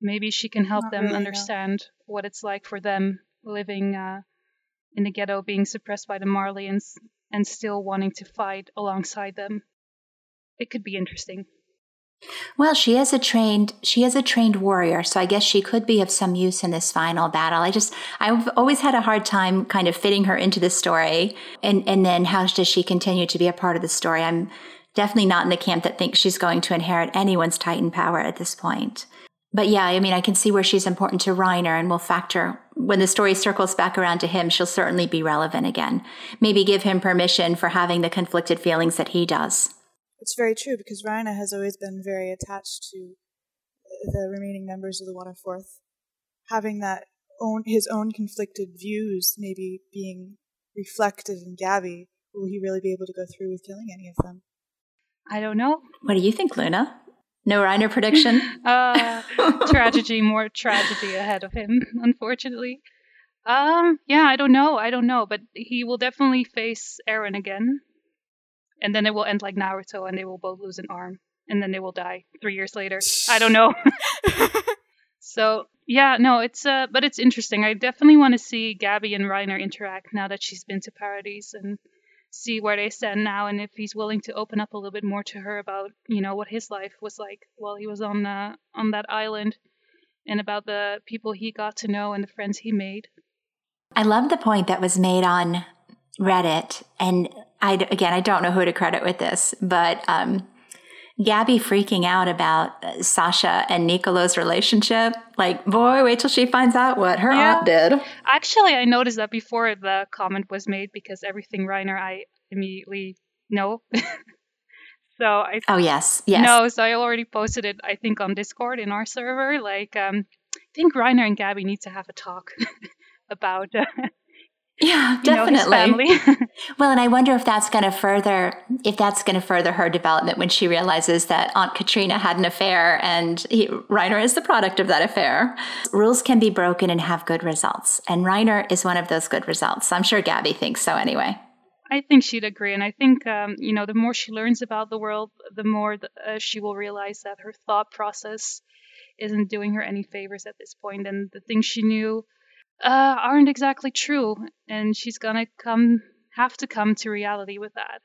Speaker 2: maybe she can help Not them really, understand no. what it's like for them living uh, in the ghetto, being suppressed by the Marleyans, and still wanting to fight alongside them. It could be interesting.
Speaker 1: Well, she is a trained she is a trained warrior, so I guess she could be of some use in this final battle. I just I've always had a hard time kind of fitting her into the story, and and then how does she continue to be a part of the story? I'm definitely not in the camp that thinks she's going to inherit anyone's Titan power at this point. But yeah, I mean, I can see where she's important to Reiner and will factor when the story circles back around to him, she'll certainly be relevant again. Maybe give him permission for having the conflicted feelings that he does.
Speaker 3: It's very true because Reiner has always been very attached to the remaining members of the One and Fourth. Having that own his own conflicted views maybe being reflected in Gabi, will he really be able to go through with killing any of them?
Speaker 2: I don't know.
Speaker 1: What do you think, Luna? No Reiner prediction?
Speaker 2: uh, tragedy, more tragedy ahead of him, unfortunately. Um, yeah, I don't know. I don't know, but he will definitely face Eren again, and then it will end like Naruto, and they will both lose an arm, and then they will die three years later. I don't know. so yeah, no, it's uh, but it's interesting. I definitely want to see Gabi and Reiner interact now that she's been to Paradise and see where they stand now and if he's willing to open up a little bit more to her about you know what his life was like while he was on uh, on that island and about the people he got to know and the friends he made
Speaker 1: i love the point that was made on reddit and i again i don't know who to credit with this but um, Gabi freaking out about uh, Sasha and Nicolo's relationship. Like, boy, wait till she finds out what her yeah. aunt did.
Speaker 2: Actually, I noticed that before the comment was made because everything Reiner I immediately know. so I
Speaker 1: Oh yes. Yes.
Speaker 2: No, so I already posted it I think on Discord in our server. Like um I think Reiner and Gabi need to have a talk about uh,
Speaker 1: yeah, definitely. well, and I wonder if that's going to further if that's going to further her development when she realizes that Aunt Karina had an affair and he, Reiner is the product of that affair. Rules can be broken and have good results, and Reiner is one of those good results. I'm sure Gabi thinks so anyway.
Speaker 2: I think she'd agree, and I think um, you know the more she learns about the world, the more the, uh, she will realize that her thought process isn't doing her any favors at this point, and the things she knew uh, aren't exactly true, and she's gonna come have to come to reality with that.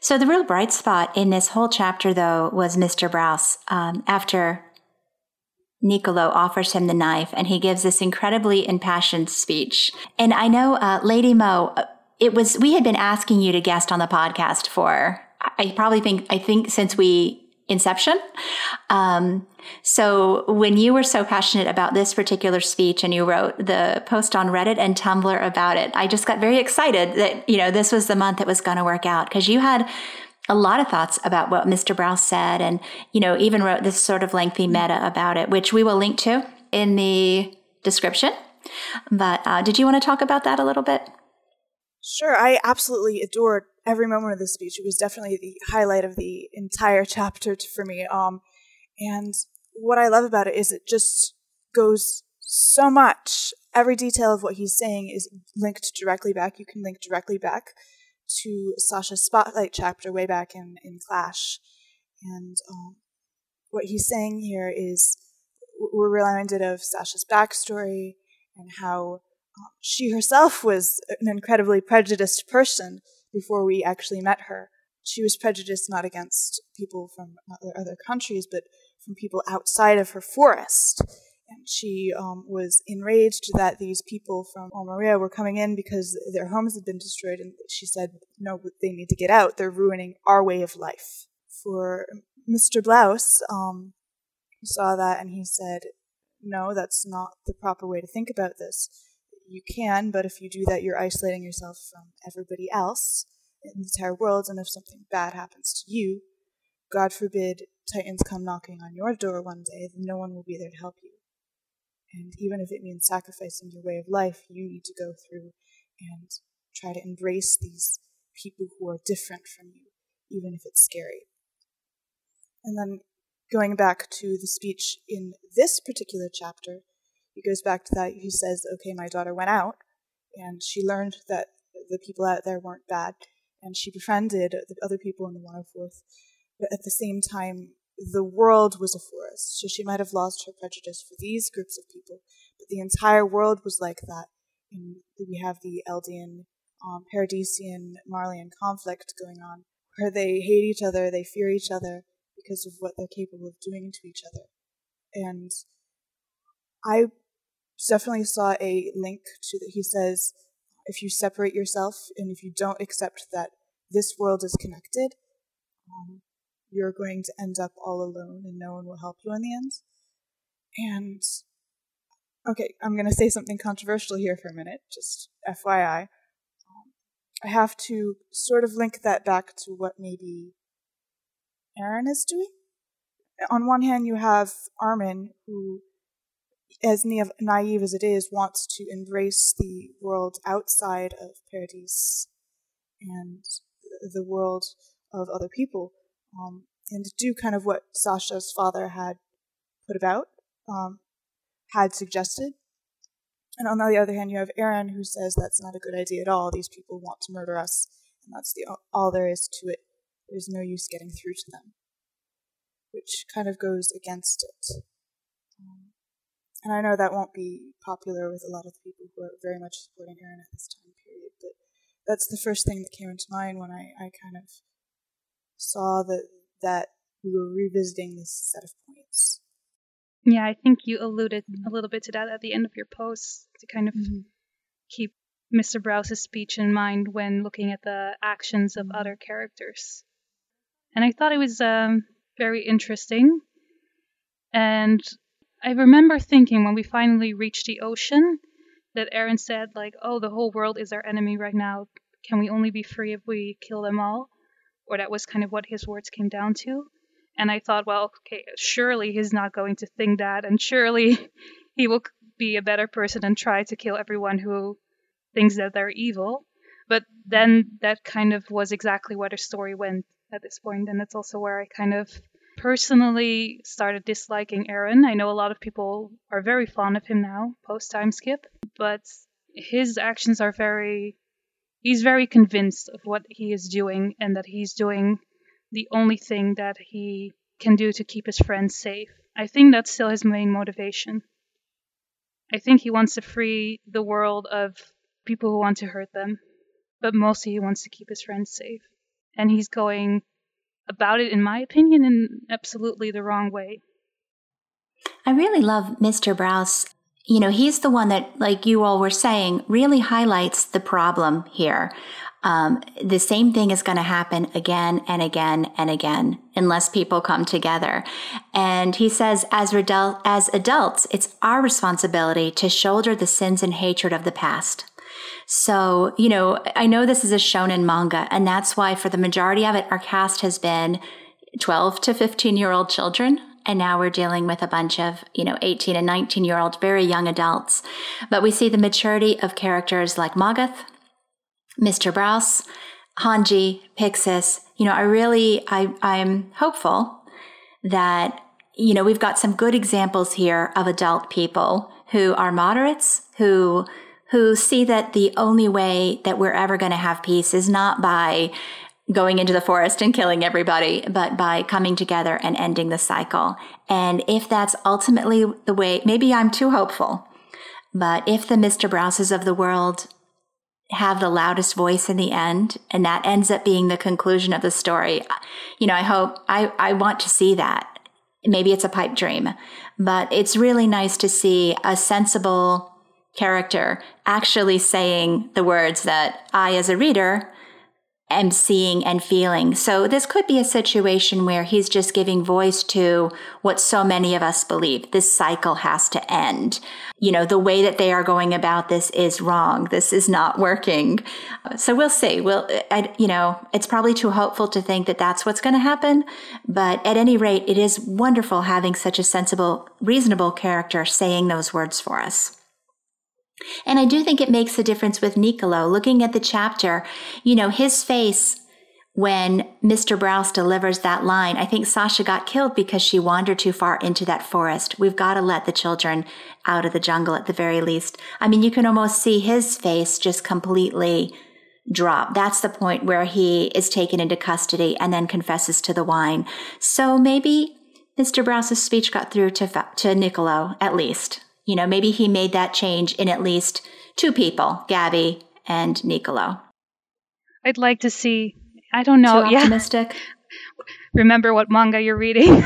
Speaker 1: So the real bright spot in this whole chapter, though, was Mr. Braus. Um, after Nicolo offers him the knife, and he gives this incredibly impassioned speech. And I know, uh, Lady Mo, uh, it was we had been asking you to guest on the podcast for. I probably think I think since we inception. Um, so when you were so passionate about this particular speech and you wrote the post on Reddit and Tumblr about it, I just got very excited that, you know, this was the month it was going to work out because you had a lot of thoughts about what Mr. Braus said and, you know, even wrote this sort of lengthy meta about it, which we will link to in the description. But uh, did you want to talk about that a little bit?
Speaker 3: Sure. I absolutely adored every moment of the speech. It was definitely the highlight of the entire chapter for me. Um, and what I love about it is it just goes so much. Every detail of what he's saying is linked directly back. You can link directly back to Sasha's spotlight chapter way back in, in Clash. And um, what he's saying here is we're reminded of Sasha's backstory and how um, she herself was an incredibly prejudiced person before we actually met her. She was prejudiced not against people from other, other countries, but from people outside of her forest. And she um, was enraged that these people from Wall Maria were coming in because their homes had been destroyed. And she said, no, they need to get out. They're ruining our way of life. For Mr. Braus, um, he saw that and he said, no, that's not the proper way to think about this you can, but if you do that, you're isolating yourself from everybody else in the entire world. And if something bad happens to you, God forbid Titans come knocking on your door one day, then no one will be there to help you. And even if it means sacrificing your way of life, you need to go through and try to embrace these people who are different from you, even if it's scary. And then going back to the speech in this particular chapter, he goes back to that. He says, okay, my daughter went out and she learned that the people out there weren't bad and she befriended the other people in the 104th. But at the same time, the world was a forest. So she might have lost her prejudice for these groups of people, but the entire world was like that. And we have the Eldian, um, Paradisian, Marleyan conflict going on, where they hate each other, they fear each other because of what they're capable of doing to each other. And I definitely saw a link to that. He says, if you separate yourself and if you don't accept that this world is connected, um, you're going to end up all alone and no one will help you in the end. And okay, I'm going to say something controversial here for a minute, just FYI. Um, I have to sort of link that back to what maybe Eren is doing. On one hand, you have Armin, who as naive as it is, wants to embrace the world outside of Paradise and the world of other people, um, and do kind of what Sasha's father had put about, um, had suggested. And on the other hand, you have Eren who says that's not a good idea at all. These people want to murder us, and that's the all there is to it. There's no use getting through to them, which kind of goes against it. And I know that won't be popular with a lot of the people who are very much supporting Eren at this time period, but that's the first thing that came into mind when I, I kind of saw that that we were revisiting this set of points.
Speaker 2: Yeah, I think you alluded a little bit to that at the end of your post to kind of mm-hmm. keep Mr. Braus's speech in mind when looking at the actions of mm-hmm. other characters. And I thought it was um, very interesting. And I remember thinking when we finally reached the ocean that Eren said, like, oh, the whole world is our enemy right now. Can we only be free if we kill them all? Or that was kind of what his words came down to. And I thought, well, okay, surely he's not going to think that, and surely he will be a better person and try to kill everyone who thinks that they're evil. But then that kind of was exactly where the story went at this point, and that's also where I kind of personally started disliking Eren. I know a lot of people are very fond of him now, post time skip, but his actions are very. He's very convinced of what he is doing and that he's doing the only thing that he can do to keep his friends safe. I think that's still his main motivation. I think he wants to free the world of people who want to hurt them, but mostly he wants to keep his friends safe. And he's going about it, in my opinion, in absolutely the wrong way.
Speaker 1: I really love Mr. Braus. You know, he's the one that, like you all were saying, really highlights the problem here um, the same thing is going to happen again and again and again unless people come together. And he says, as, redul- as adults, it's our responsibility to shoulder the sins and hatred of the past. So, you know, I know this is a shonen manga, and that's why for the majority of it, our cast has been 12 to 15 year old children. And now we're dealing with a bunch of, you know, 18 and 19 year old, very young adults. But we see the maturity of characters like Magath, Mr. Braus, Hanji, Pixis. You know, I really, I, I'm hopeful that, you know, we've got some good examples here of adult people who are moderates, who, who see that the only way that we're ever going to have peace is not by going into the forest and killing everybody, but by coming together and ending the cycle. And if that's ultimately the way, maybe I'm too hopeful, but if the Mr. Brauses of the world have the loudest voice in the end and that ends up being the conclusion of the story you know i hope i i want to see that maybe it's a pipe dream but it's really nice to see a sensible character actually saying the words that i as a reader am seeing and feeling. So this could be a situation where he's just giving voice to what so many of us believe. This cycle has to end. You know, the way that they are going about this is wrong. This is not working. So we'll see. We'll, I, you know, it's probably too hopeful to think that that's what's going to happen. But at any rate, it is wonderful having such a sensible, reasonable character saying those words for us. And I do think it makes a difference with Nicolo. Looking at the chapter, you know, his face when Mr. Braus delivers that line, I think Sasha got killed because she wandered too far into that forest. We've got to let the children out of the jungle at the very least. I mean, you can almost see his face just completely drop. That's the point where he is taken into custody and then confesses to the wine. So maybe Mr. Braus's speech got through to, to Nicolo, at least. You know, maybe he made that change in at least two people, Gabi and Nicolo.
Speaker 2: I'd like to see. I don't know.
Speaker 1: Too optimistic. Yeah.
Speaker 2: Remember what manga you're reading.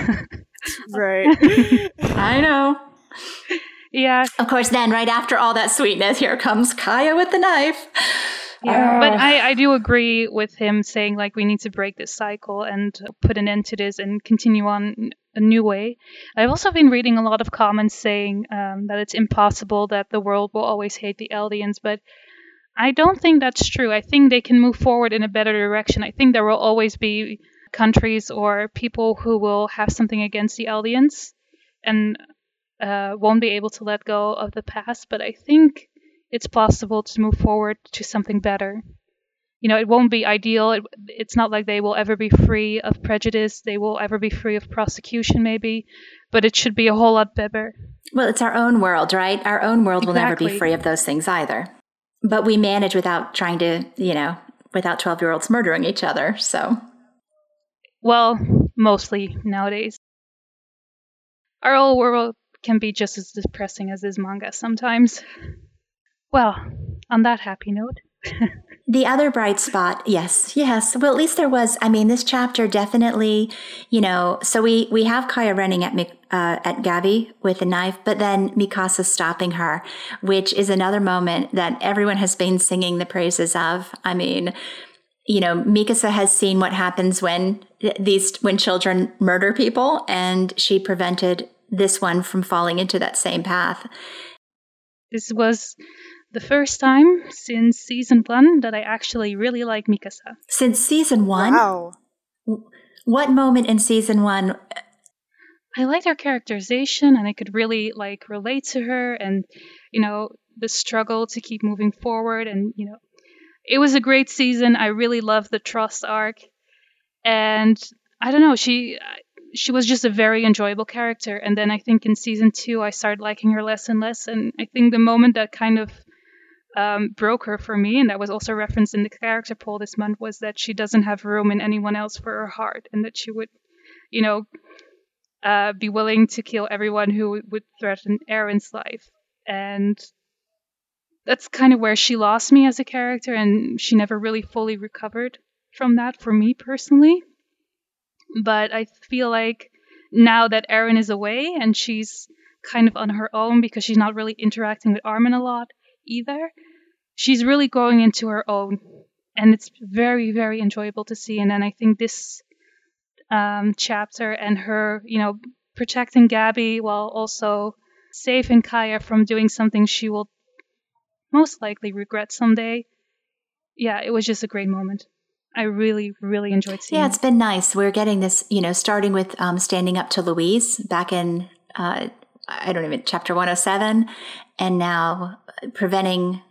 Speaker 3: right.
Speaker 1: I know.
Speaker 2: Yeah.
Speaker 1: Of course, then right after all that sweetness, here comes Kaya with the knife.
Speaker 2: Yeah, oh. but I, I do agree with him saying like we need to break this cycle and put an end to this and continue on a new way. I've also been reading a lot of comments saying um, that it's impossible that the world will always hate the Eldians, but I don't think that's true. I think they can move forward in a better direction. I think there will always be countries or people who will have something against the Eldians and uh, won't be able to let go of the past, but I think it's possible to move forward to something better. You know, it won't be ideal. It, it's not like they will ever be free of prejudice. They will ever be free of prosecution, maybe, but it should be a whole lot better.
Speaker 1: Well, it's our own world, right? Our own world exactly. will never be free of those things either. But we manage without trying to, you know, without 12 year olds murdering each other. So,
Speaker 2: well, mostly nowadays. Our whole world can be just as depressing as this manga sometimes. Well, on that happy note.
Speaker 1: the other bright spot, yes, yes. Well, at least there was. I mean, this chapter definitely, you know. So we we have Kaya running at uh, at Gabi with a knife, but then Mikasa stopping her, which is another moment that everyone has been singing the praises of. I mean, you know, Mikasa has seen what happens when these when children murder people, and she prevented this one from falling into that same path.
Speaker 2: This was the first time since season one that I actually really like Mikasa.
Speaker 1: Since season one?
Speaker 3: Wow.
Speaker 1: What moment in season one?
Speaker 2: I liked her characterization and I could really like relate to her and, you know, the struggle to keep moving forward and, you know, it was a great season. I really loved the Trost arc. And I don't know, she she was just a very enjoyable character. And then I think in season two, I started liking her less and less. And I think the moment that kind of um, broke her for me, and that was also referenced in the character poll this month, was that she doesn't have room in anyone else for her heart, and that she would, you know, uh, be willing to kill everyone who would threaten Eren's life. And that's kind of where she lost me as a character, and she never really fully recovered from that for me personally. But I feel like now that Eren is away and she's kind of on her own because she's not really interacting with Armin a lot either, she's really going into her own. And it's very, very enjoyable to see. And then I think this um, chapter and her, you know, protecting Gabi while also saving Kaya from doing something she will most likely regret someday. Yeah, it was just a great moment. I really, really enjoyed seeing.
Speaker 1: Yeah, it's been nice. We're getting this, you know, starting with um, standing up to Louise back in, uh, I don't even chapter one hundred oh seven, and now preventing,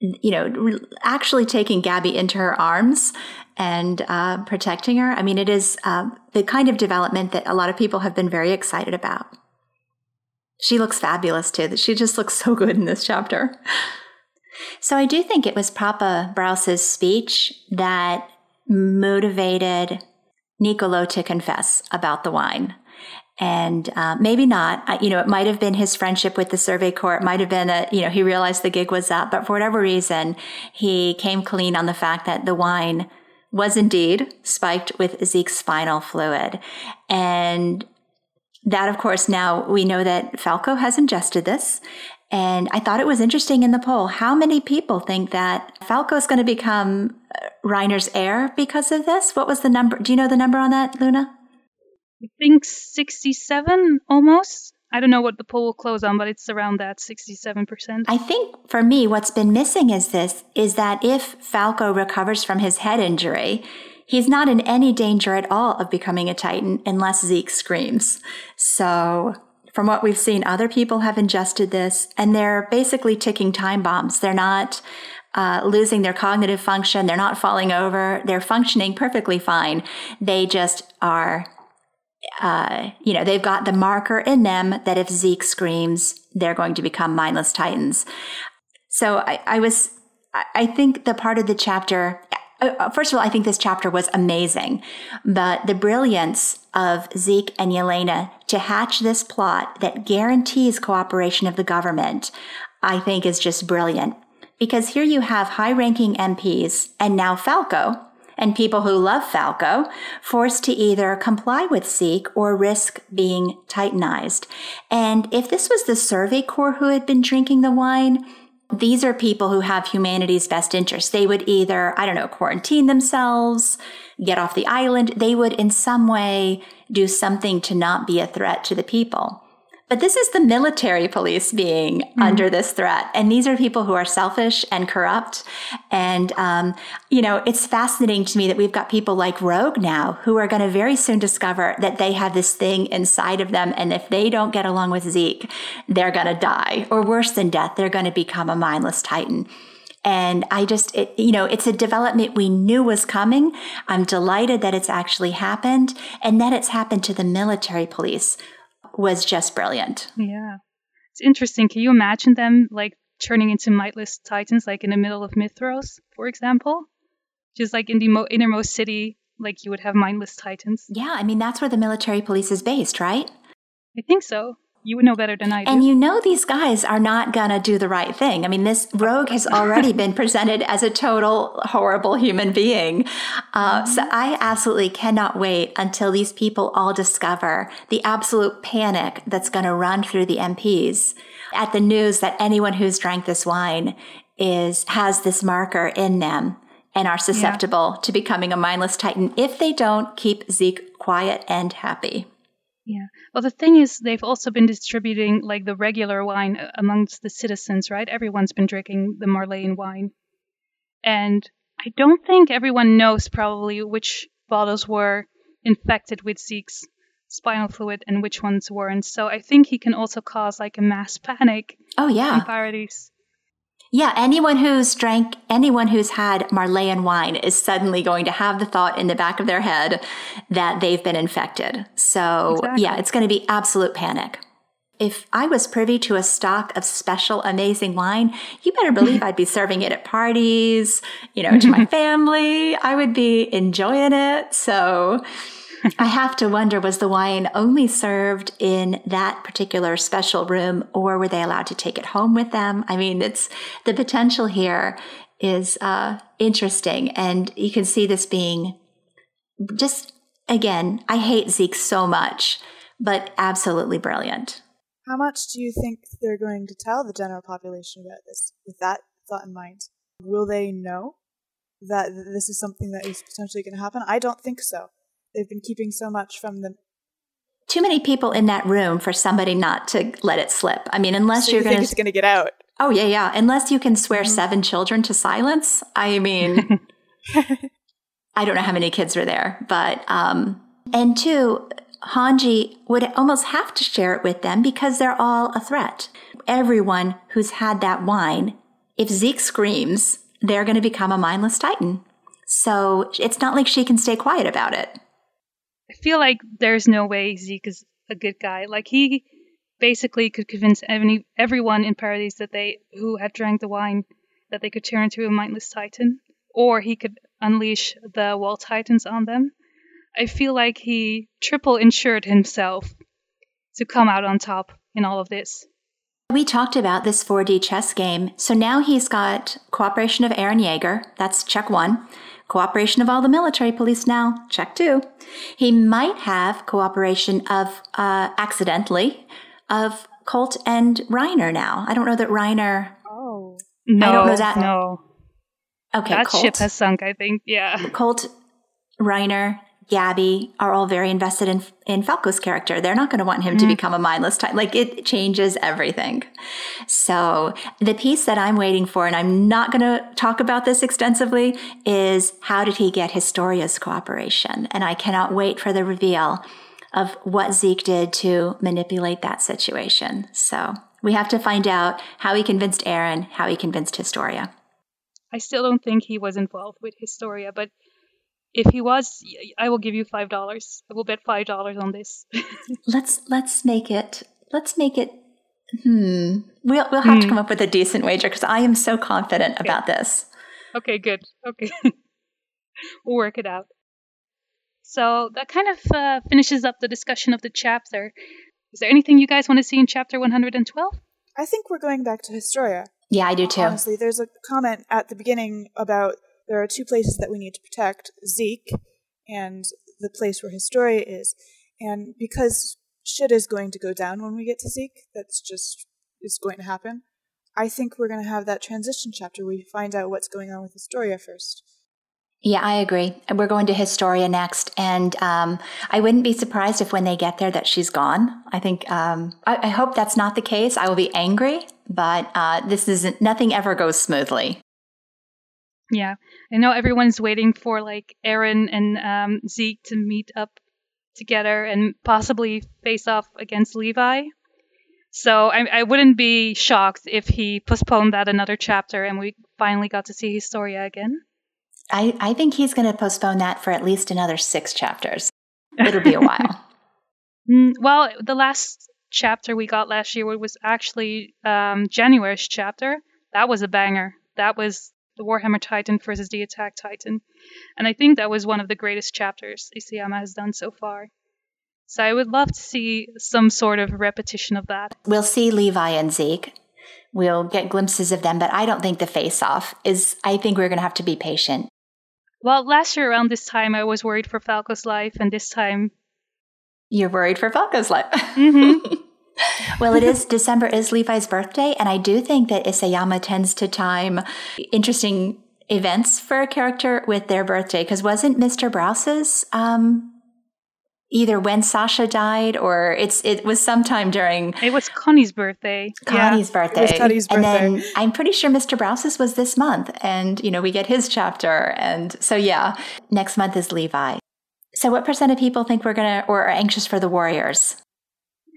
Speaker 1: you know, actually taking Gabi into her arms and uh, protecting her. I mean, it is uh, the kind of development that a lot of people have been very excited about. She looks fabulous too. She just looks so good in this chapter. So I do think it was Papa Braus's speech that motivated Nicolo to confess about the wine. And uh, maybe not. You know, it might have been his friendship with the Survey Corps. It might have been that, you know, he realized the gig was up. But for whatever reason, he came clean on the fact that the wine was indeed spiked with Zeke's spinal fluid. And that, of course, now we know that Falco has ingested this. And I thought it was interesting in the poll. How many people think that Falco is going to become uh, Reiner's heir because of this? What was the number? Do you know the number on that, Luna?
Speaker 2: I think 67 almost. I don't know what the poll will close on, but it's around that 67%.
Speaker 1: I think for me, what's been missing is this is that if Falco recovers from his head injury, he's not in any danger at all of becoming a Titan unless Zeke screams. So from what we've seen, other people have ingested this and they're basically ticking time bombs. They're not uh, losing their cognitive function. They're not falling over. They're functioning perfectly fine. They just are, uh, you know, they've got the marker in them that if Zeke screams, they're going to become mindless titans. So I, I was, I think the part of the chapter, uh, uh, first of all, I think this chapter was amazing, but the brilliance of Zeke and Yelena to hatch this plot that guarantees cooperation of the government, I think is just brilliant. Because here you have high ranking MPs and now Falco, and people who love Falco, forced to either comply with Zeke or risk being titanized. And if this was the Survey Corps who had been drinking the wine, these are people who have humanity's best interests. They would either, I don't know, quarantine themselves, get off the island. They would in some way do something to not be a threat to the people. But this is the military police being mm. under this threat. And these are people who are selfish and corrupt. And, um, you know, it's fascinating to me that we've got people like Roeg now who are going to very soon discover that they have this thing inside of them. And if they don't get along with Zeke, they're going to die. Or worse than death, they're going to become a mindless titan. And I just, it, you know, it's a development we knew was coming. I'm delighted that it's actually happened and that it's happened to the military police was just brilliant.
Speaker 2: Yeah. It's interesting. Can you imagine them like turning into mindless titans, like in the middle of Mitras, for example? Just like in the mo- innermost city, like you would have mindless titans.
Speaker 1: Yeah. I mean, that's where the military police is based, right?
Speaker 2: I think so. You would know better than I do.
Speaker 1: And you know these guys are not going to do the right thing. I mean, this Roeg has already been presented as a total horrible human being. Uh, so I absolutely cannot wait until these people all discover the absolute panic that's going to run through the MPs at the news that anyone who's drank this wine is has this marker in them and are susceptible yeah. to becoming a mindless titan if they don't keep Zeke quiet and happy.
Speaker 2: Yeah. Well, the thing is, they've also been distributing like the regular wine uh, amongst the citizens, right? Everyone's been drinking the Marleyan wine. And I don't think everyone knows probably which bottles were infected with Zeke's spinal fluid and which ones weren't. So I think he can also cause like a mass panic.
Speaker 1: Oh yeah.
Speaker 2: In Paradise.
Speaker 1: Yeah, anyone who's drank, anyone who's had Marleyan wine is suddenly going to have the thought in the back of their head that they've been infected. So, exactly. yeah, it's going to be absolute panic. If I was privy to a stock of special amazing wine, you better believe I'd be serving it at parties, you know, to my family. I would be enjoying it. So, I have to wonder was the wine only served in that particular special room or were they allowed to take it home with them? I mean, it's the potential here is uh, interesting. And you can see this being just, again, I hate Zeke so much, but absolutely brilliant.
Speaker 3: How much do you think they're going to tell the general population about this with that thought in mind? Will they know that this is something that is potentially going to happen? I don't think so they've been keeping so much from them.
Speaker 1: Too many people in that room for somebody not to let it slip. I mean, unless
Speaker 3: so
Speaker 1: you're
Speaker 3: you going to, to get out.
Speaker 1: Oh yeah, yeah. Unless you can swear mm-hmm. seven children to silence. I mean, I don't know how many kids were there, but um, and two, Hanji would almost have to share it with them because they're all a threat. Everyone who's had that wine, if Zeke screams, they're going to become a mindless titan. So it's not like she can stay quiet about it.
Speaker 2: Feel like there's no way Zeke is a good guy. Like he basically could convince any, everyone in Paradise that they who had drank the wine that they could turn into a mindless titan, or he could unleash the wall titans on them. I feel like he triple insured himself to come out on top in all of this.
Speaker 1: We talked about this 4D chess game. So now he's got cooperation of Eren Yeager. That's check one. Cooperation of all the military police now, check two. He might have cooperation of, uh, accidentally, of Colt and Reiner now. I don't know that Reiner.
Speaker 3: Oh.
Speaker 2: No.
Speaker 1: I don't know that.
Speaker 2: No.
Speaker 1: Okay,
Speaker 2: that
Speaker 1: Colt.
Speaker 2: ship has sunk, I think. Yeah.
Speaker 1: Colt, Reiner, Gabi are all very invested in in Falco's character. They're not going to want him mm-hmm. to become a mindless type. Like it changes everything. So the piece that I'm waiting for, and I'm not going to talk about this extensively, is how did he get Historia's cooperation? And I cannot wait for the reveal of what Zeke did to manipulate that situation. So we have to find out how he convinced Eren, how he convinced Historia.
Speaker 2: I still don't think he was involved with Historia, but if he was, I will give you five dollars. I will bet five dollars on this.
Speaker 1: let's let's make it. Let's make it. Hmm. We'll we'll have hmm. to come up with a decent wager because I am so confident okay. about this.
Speaker 2: Okay. Good. Okay. we'll work it out. So that kind of uh, finishes up the discussion of the chapter. Is there anything you guys want to see in chapter 112?
Speaker 3: I think we're going back to Historia.
Speaker 1: Yeah, I do too.
Speaker 3: Honestly, there's a comment at the beginning about there are two places that we need to protect Zeke and the place where Historia is. And because shit is going to go down when we get to Zeke, that's just is going to happen. I think we're going to have that transition chapter where we find out what's going on with Historia first.
Speaker 1: Yeah, I agree. We're going to Historia next, and um, I wouldn't be surprised if when they get there that she's gone. I think um, I, I, hope that's not the case. I will be angry, but uh, this isn't. Nothing ever goes smoothly.
Speaker 2: Yeah, I know everyone's waiting for like Eren and um, Zeke to meet up together and possibly face off against Levi. So I, I wouldn't be shocked if he postponed that another chapter and we finally got to see Historia again.
Speaker 1: I, I think he's going to postpone that for at least another six chapters. It'll be a while.
Speaker 2: Mm, well, the last chapter we got last year was actually um, January's chapter. That was a banger. That was the Warhammer Titan versus the Attack Titan. And I think that was one of the greatest chapters Isayama has done so far. So I would love to see some sort of repetition of that.
Speaker 1: We'll see Levi and Zeke. We'll get glimpses of them, but I don't think the face off is, I think we're going to have to be patient.
Speaker 2: Well, last year around this time, I was worried for Falco's life, and this time.
Speaker 1: You're worried for Falco's life.
Speaker 2: Mm-hmm.
Speaker 1: well, it is December is Levi's birthday, and I do think that Isayama tends to time interesting events for a character with their birthday. Because wasn't Mr. Braus's um, either when Sasha died or it's it was sometime during
Speaker 2: it was Connie's birthday.
Speaker 1: Connie's
Speaker 2: yeah.
Speaker 1: birthday.
Speaker 3: It was Connie's birthday.
Speaker 1: And then I'm pretty sure Mr. Braus's was this month. And you know, we get his chapter. And so yeah, next month is Levi. So what percent of people think we're gonna or are anxious for the Warriors?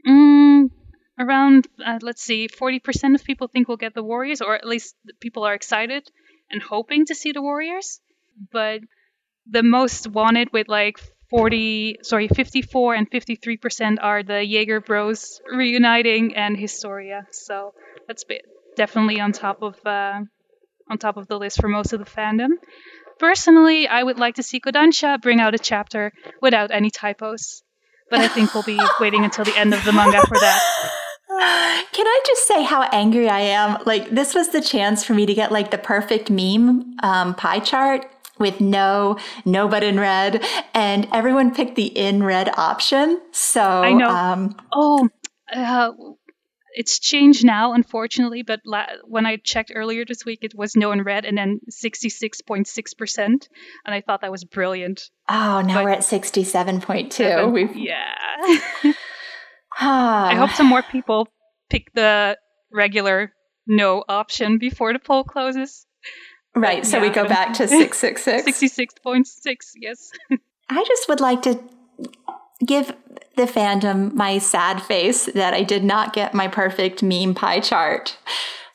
Speaker 2: Mm, around uh, let's see, forty percent of people think we'll get the Warriors, or at least people are excited and hoping to see the Warriors. But the most wanted with like 40 sorry 54 and 53 percent are the jaeger bros reuniting and historia. So that's definitely on top of uh, on top of the list for most of the fandom. Personally i would like to see kodansha bring out a chapter without any typos but i think we'll be waiting until the end of the manga for that.
Speaker 1: Can I just say how angry I am? Like, this was the chance for me to get like the perfect meme um, pie chart with no no but in red and everyone picked the in red option. So
Speaker 2: i know. um, oh uh, it's changed now unfortunately but la- when i checked earlier this week it was no in red and then 66.6% and i thought that was brilliant
Speaker 1: oh now but we're at 67.2
Speaker 2: We've... yeah i hope some more people pick the regular no option before the poll closes
Speaker 1: Right. So yeah. we go back to 666.
Speaker 2: 66.6, yes.
Speaker 1: I just would like to give the fandom my sad face that I did not get my perfect meme pie chart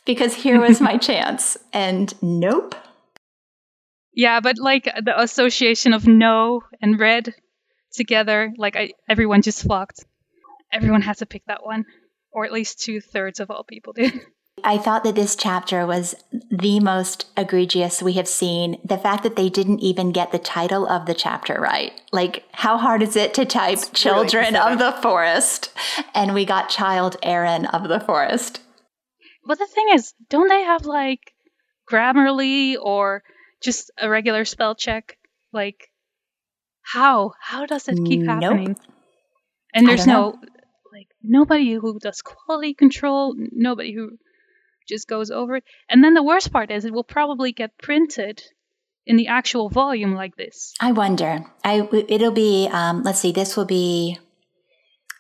Speaker 1: because here was my chance. And nope.
Speaker 2: Yeah, but like the association of no and red together, like I, everyone just flocked. Everyone has to pick that one, or at least two thirds of all people did.
Speaker 1: I thought that this chapter was the most egregious we have seen. The fact that they didn't even get the title of the chapter right. Like, how hard is it to type it's Children really of the Forest? And we got Child Aaron of the Forest.
Speaker 2: But the thing is, don't they have like Grammarly or just a regular spell check? Like, how? How does it keep nope. happening? And there's no, like, nobody who does quality control, nobody who just goes over it. And then the worst part is it will probably get printed in the actual volume like this.
Speaker 1: I wonder. I it'll be um, let's see. This will be.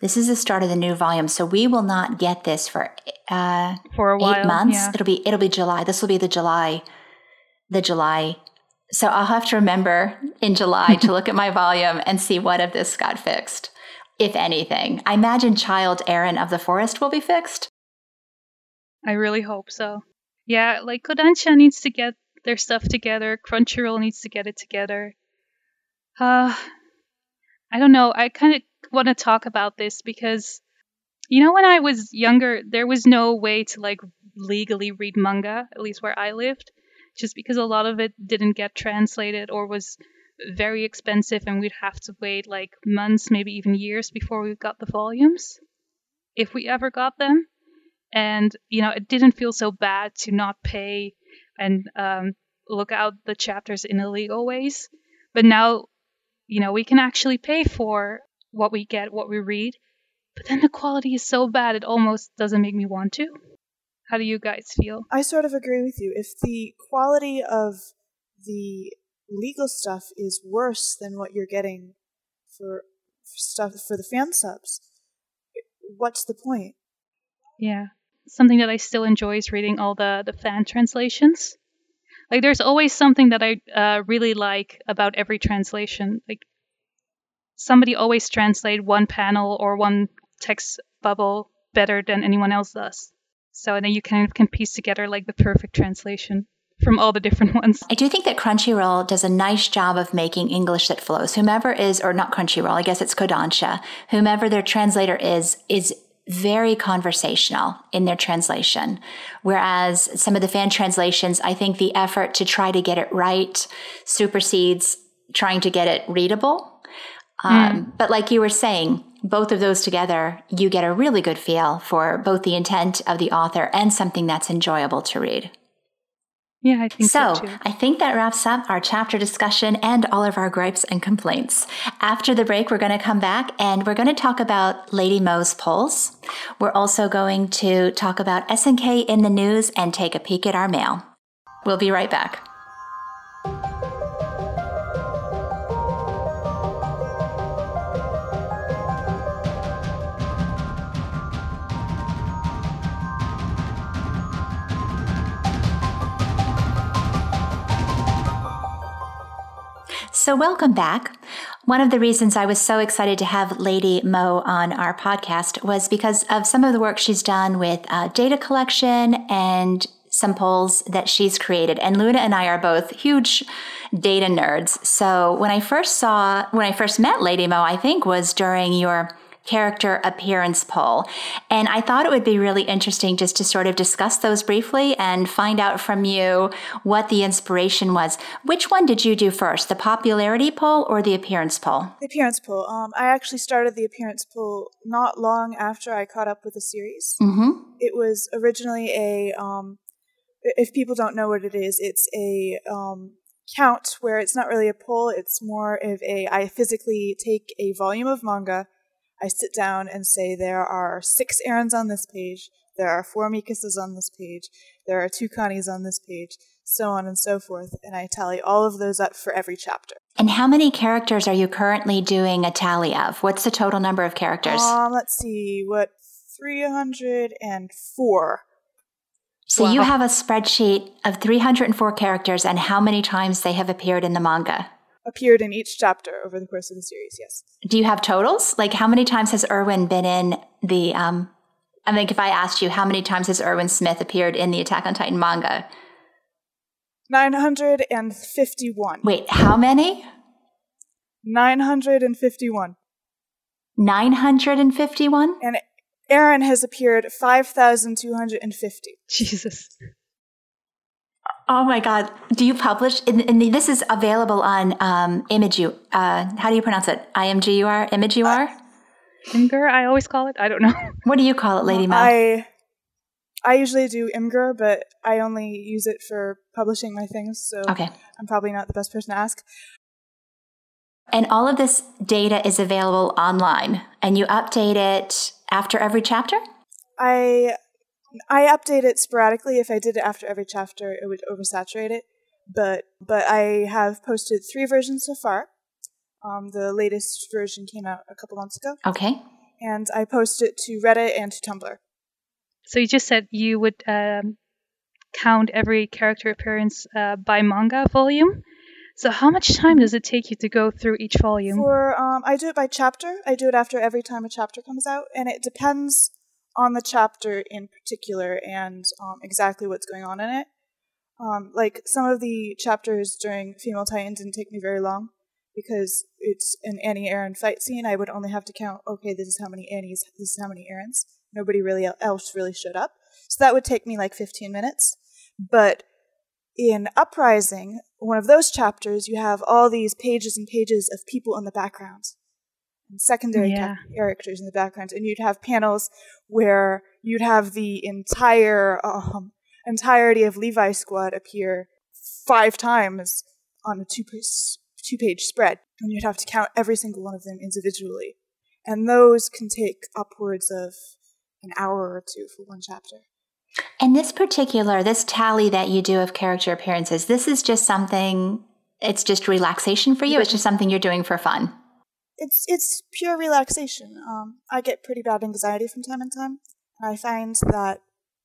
Speaker 1: This is the start of the new volume, so we will not get this for uh,
Speaker 2: for a while.
Speaker 1: Eight months.
Speaker 2: Yeah.
Speaker 1: It'll be it'll be July. This will be the July, the July. So I'll have to remember in July to look at my volume and see what of this got fixed, if anything. I imagine Child Aaron of the Forest will be fixed.
Speaker 2: I really hope so. Yeah, like Kodansha needs to get their stuff together. Crunchyroll needs to get it together. Uh, I don't know. I kind of want to talk about this because, you know, when I was younger, there was no way to like legally read manga, at least where I lived, just because a lot of it didn't get translated or was very expensive and we'd have to wait like months, maybe even years before we got the volumes, if we ever got them and you know it didn't feel so bad to not pay and um, look out the chapters in illegal ways. But now you know we can actually pay for what we get what we read. But then the quality is so bad it almost doesn't make me want to. How do you guys feel?
Speaker 3: I sort of agree with you. If the quality of the legal stuff is worse than what you're getting for stuff for the fan subs what's the point?
Speaker 2: Yeah something that I still enjoy is reading all the the fan translations. Like there's always something that I uh, really like about every translation. Like somebody always translate one panel or one text bubble better than anyone else does. So then you kind of can piece together like the perfect translation from all the different ones.
Speaker 1: I do think that Crunchyroll does a nice job of making English that flows. Whomever is, or not Crunchyroll, I guess it's Kodansha, whomever their translator is, is very conversational in their translation. Whereas some of the fan translations, I think the effort to try to get it right supersedes trying to get it readable. Um, mm. But like you were saying, both of those together, you get a really good feel for both the intent of the author and something that's enjoyable to read.
Speaker 2: Yeah, I think so.
Speaker 1: so I think that wraps up our chapter discussion and all of our gripes and complaints. After the break, we're going to come back and we're going to talk about Lady Mo's polls. We're also going to talk about SNK in the news and take a peek at our mail. We'll be right back. So, welcome back. One of the reasons I was so excited to have Lady Mo on our podcast was because of some of the work she's done with uh, data collection and some polls that she's created. And Luna and I are both huge data nerds. So, when I first saw, when I first met Lady Mo, I think was during your character appearance poll. And I thought it would be really interesting just to sort of discuss those briefly and find out from you what the inspiration was. Which one did you do first, the popularity poll or the appearance poll?
Speaker 3: The appearance poll. Um, I actually started the appearance poll not long after I caught up with the series.
Speaker 1: Mm-hmm.
Speaker 3: It was originally a, um, if people don't know what it is, it's a um, count where it's not really a poll, it's more of a, I physically take a volume of manga I sit down and say there are six Erens on this page, there are four Mikasas on this page, there are two Connies on this page, so on and so forth, and I tally all of those up for every chapter.
Speaker 1: And how many characters are you currently doing a tally of? What's the total number of characters?
Speaker 3: Um, let's see, what 304.
Speaker 1: So wow. you have a spreadsheet of 304 characters and how many times they have appeared in the manga?
Speaker 3: Appeared in each chapter over the course of the series. Yes.
Speaker 1: Do you have totals? Like how many times has Erwin been in the? Um, I think if I asked you how many times has Erwin Smith appeared in the Attack on Titan manga?
Speaker 3: Nine hundred and fifty-one.
Speaker 1: Wait, how many?
Speaker 3: Nine hundred and fifty-one.
Speaker 1: Nine hundred and fifty-one.
Speaker 3: And Eren has appeared five thousand two hundred and fifty.
Speaker 2: Jesus.
Speaker 1: Oh my God. Do you publish? And, and this is available on um, Imgur. Uh, how do you pronounce it? IMGUR? Imgur? Uh,
Speaker 2: Imgur, I always call it. I don't know.
Speaker 1: What do you call it, Lady Mo?
Speaker 3: I, I usually do Imgur, but I only use it for publishing my things. So
Speaker 1: okay.
Speaker 3: I'm probably not the best person to ask.
Speaker 1: And all of this data is available online, and you update it after every chapter?
Speaker 3: I I update it sporadically. If I did it after every chapter, it would oversaturate it. But but I have posted three versions so far. Um, the latest version came out a couple months ago.
Speaker 1: Okay.
Speaker 3: And I posted it to Reddit and to Tumblr.
Speaker 2: So you just said you would um, count every character appearance uh, by manga volume. So how much time does it take you to go through each volume?
Speaker 3: For um, I do it by chapter. I do it after every time a chapter comes out, and it depends on the chapter in particular and um, exactly what's going on in it. Um, like some of the chapters during Female Titan didn't take me very long because it's an Annie Eren fight scene. I would only have to count, okay, this is how many Annies, this is how many Erens. Nobody really else really showed up. So that would take me like 15 minutes. But in Uprising, one of those chapters, you have all these pages and pages of people in the background and secondary
Speaker 2: yeah.
Speaker 3: characters in the background, and you'd have panels where you'd have the entire um, entirety of Levi Squad appear five times on a two two page spread, and you'd have to count every single one of them individually, and those can take upwards of an hour or two for one chapter.
Speaker 1: And this particular, this tally that you do of character appearances, this is just something, it's just relaxation for you. It's just something you're doing for fun
Speaker 3: it's it's pure relaxation. Um, I get pretty bad anxiety from time to time, and I find that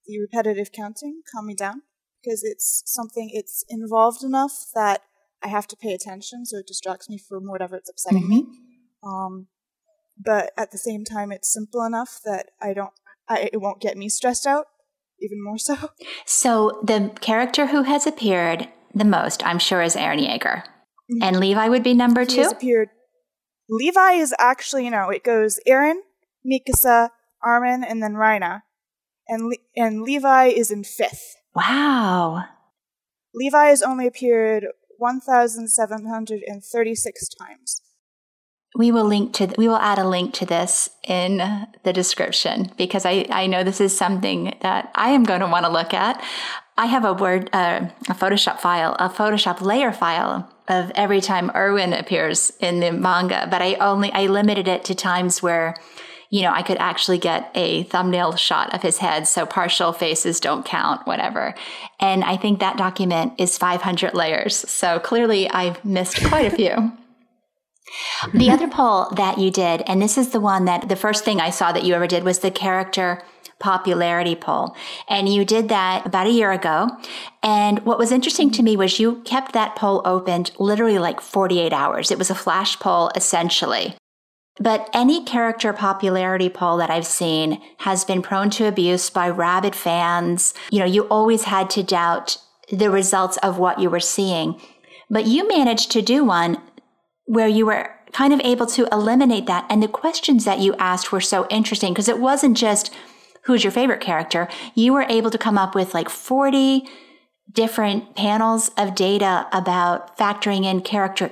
Speaker 3: the repetitive counting calm me down because it's something it's involved enough that I have to pay attention, so it distracts me from whatever it's upsetting mm-hmm. me. Um, but at the same time, it's simple enough that I don't I, it won't get me stressed out even more so.
Speaker 1: So the character who has appeared the most, I'm sure, is Eren Yeager. Mm-hmm. And Levi would be number
Speaker 3: he
Speaker 1: two?
Speaker 3: appeared. Levi is actually, you know, it goes Eren, Mikasa, Armin, and then Reiner. And, Le- and Levi is in fifth.
Speaker 1: Wow.
Speaker 3: Levi has only appeared 1,736 times.
Speaker 1: We will link to we will add a link to this in the description because I, I know this is something that I am going to want to look at. I have a word uh, a Photoshop file, a Photoshop layer file of every time Erwin appears in the manga, but I only I limited it to times where you know, I could actually get a thumbnail shot of his head, so partial faces don't count, whatever. And I think that document is 500 layers. So clearly I've missed quite a few. the other poll that you did, and this is the one that the first thing I saw that you ever did was the character popularity poll. And you did that about a year ago. And what was interesting to me was you kept that poll opened literally like 48 hours. It was a flash poll essentially. But any character popularity poll that I've seen has been prone to abuse by rabid fans. You know, you always had to doubt the results of what you were seeing. But you managed to do one where you were kind of able to eliminate that. And the questions that you asked were so interesting because it wasn't just who's your favorite character. You were able to come up with like 40 different panels of data about factoring in character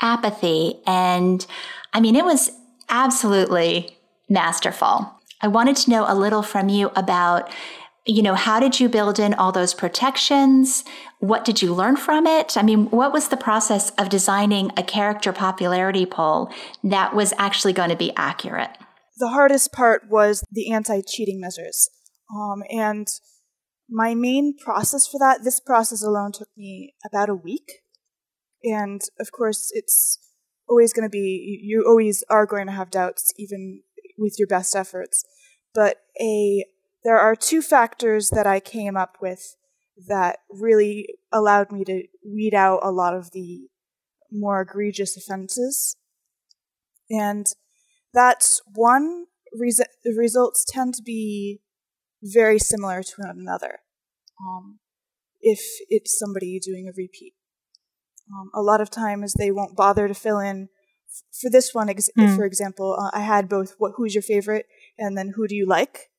Speaker 1: apathy and I mean, it was absolutely masterful. I wanted to know a little from you about, you know, how did you build in all those protections? What did you learn from it? I mean, what was the process of designing a character popularity poll that was actually going to be accurate?
Speaker 3: The hardest part was the anti cheating measures. Um, and my main process for that, this process alone took me about a week. And of course, it's always going to be you always are going to have doubts even with your best efforts but a there are two factors that I came up with that really allowed me to weed out a lot of the more egregious offenses and that's one reason the results tend to be very similar to one another um, if it's somebody doing a repeat um, a lot of times they won't bother to fill in. For this one, ex- mm. for example, uh, I had both what who's your favorite and then who do you like,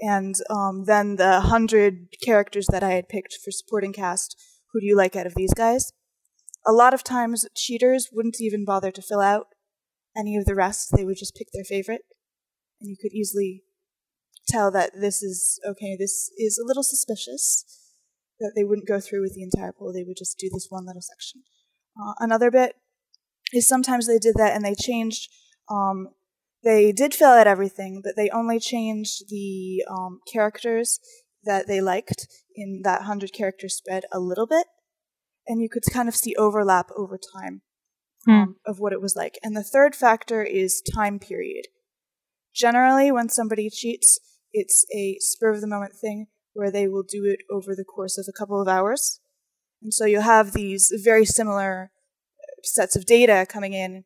Speaker 3: and um, then the hundred characters that I had picked for supporting cast. Who do you like out of these guys? A lot of times, cheaters wouldn't even bother to fill out any of the rest. They would just pick their favorite, and you could easily tell that this is okay. This is a little suspicious that they wouldn't go through with the entire poll. They would just do this one little section. Uh, another bit is sometimes they did that and they changed. Um, they did fill out everything, but they only changed the um, characters that they liked in that hundred character spread a little bit, and you could kind of see overlap over time. Um, of what it was like. And the third factor is time period. Generally, when somebody cheats, it's a spur of the moment thing where they will do it over the course of a couple of hours. And so you'll have these very similar sets of data coming in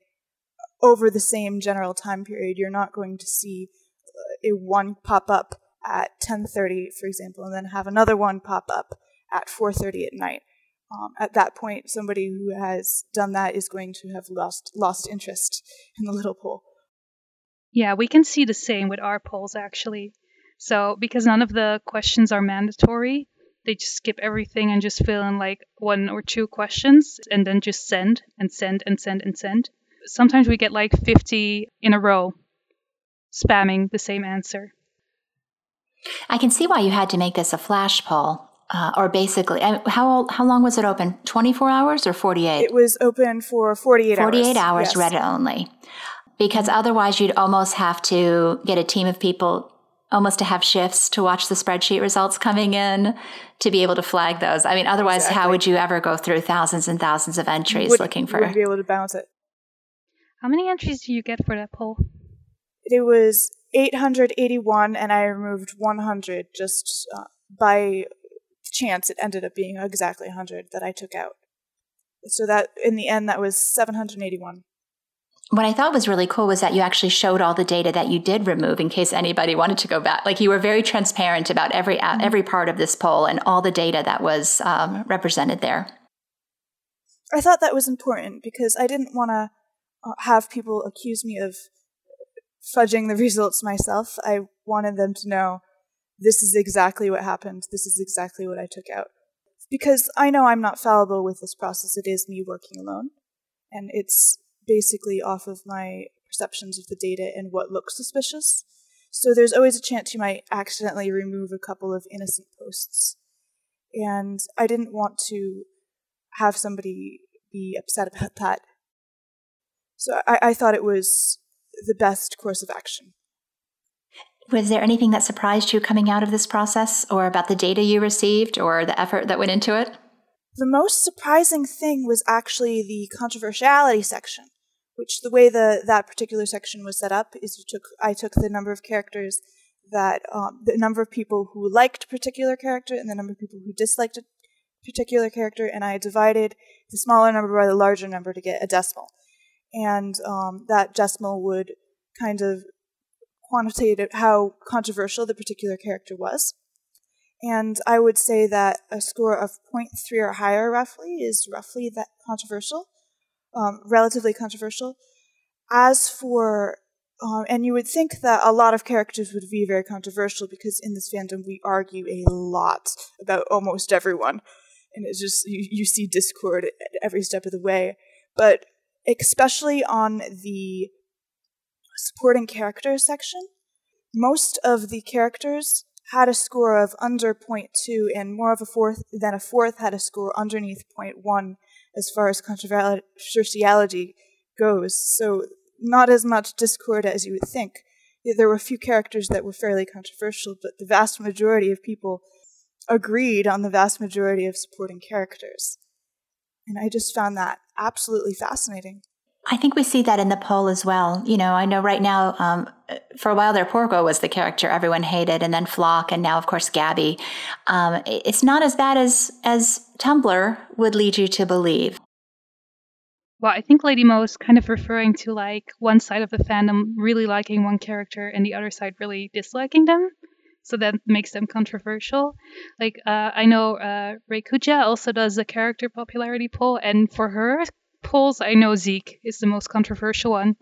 Speaker 3: over the same general time period. You're not going to see uh, a one pop up at 10:30, for example, and then have another one pop up at 4:30 at night. Um, at that point, somebody who has done that is going to have lost lost interest in the little poll.
Speaker 2: Yeah, we can see the same with our polls actually. So because none of the questions are mandatory, they just skip everything and just fill in like one or two questions and then just send and send and send and send. Sometimes we get like 50 in a row spamming the same answer.
Speaker 1: I can see why you had to make this a flash poll. Uh, or basically, how how long was it open? Twenty four hours or forty eight?
Speaker 3: It was open for forty eight
Speaker 1: hours. Forty eight
Speaker 3: hours,
Speaker 1: yes. Reddit only, because otherwise you'd almost have to get a team of people almost to have shifts to watch the spreadsheet results coming in to be able to flag those. I mean, otherwise, exactly. how would you ever go through thousands and thousands of entries
Speaker 3: would,
Speaker 1: looking for?
Speaker 3: Would be able to balance it.
Speaker 2: How many entries do you get for that poll?
Speaker 3: It was 881, and I removed 100 just uh, by chance. It ended up being exactly 100 that I took out. So that in the end, that was 781.
Speaker 1: what I thought was really cool was that you actually showed all the data that you did remove in case anybody wanted to go back. Like you were very transparent about every mm-hmm. every part of this poll and all the data that was um, represented there.
Speaker 3: I thought that was important because I didn't want to uh, have people accuse me of fudging the results myself. I wanted them to know this is exactly what happened. This is exactly what I took out. Because I know I'm not fallible with this process. It is me working alone. And it's basically off of my perceptions of the data and what looks suspicious. So there's always a chance you might accidentally remove a couple of innocent posts. And I didn't want to have somebody be upset about that. So I, I thought it was the best course of action.
Speaker 1: Was there anything that surprised you coming out of this process, or about the data you received, or the effort that went into it?
Speaker 3: The most surprising thing was actually the controversiality section, which the way the that particular section was set up is you took I took the number of characters that um, the number of people who liked a particular character and the number of people who disliked a particular character, and I divided the smaller number by the larger number to get a decimal, and um, that decimal would kind of quantitate how controversial the particular character was. And I would say that a score of 0.3 or higher, roughly, is roughly that controversial, um, relatively controversial. As for, um, and you would think that a lot of characters would be very controversial because in this fandom we argue a lot about almost everyone. And it's just, you, you see discord at every step of the way. But especially on the supporting characters section, most of the characters had a score of under 0.2 and more of a fourth than a fourth had a score underneath 0.1 as far as controversiality goes. So not as much discord as you would think. There were a few characters that were fairly controversial, but the vast majority of people agreed on the vast majority of supporting characters. And I just found that absolutely fascinating.
Speaker 1: I think we see that in the poll as well. You know, I know right now, um, for a while there, Porco was the character everyone hated, and then Floch, and now, of course, Gabi. Um, it's not as bad as as Tumblr would lead you to believe.
Speaker 2: Well, I think Lady Mo is kind of referring to like one side of the fandom really liking one character and the other side really disliking them. So that makes them controversial. Like uh, I know uh, Ray Kuja also does a character popularity poll, and for her, polls, I know Zeke is the most controversial one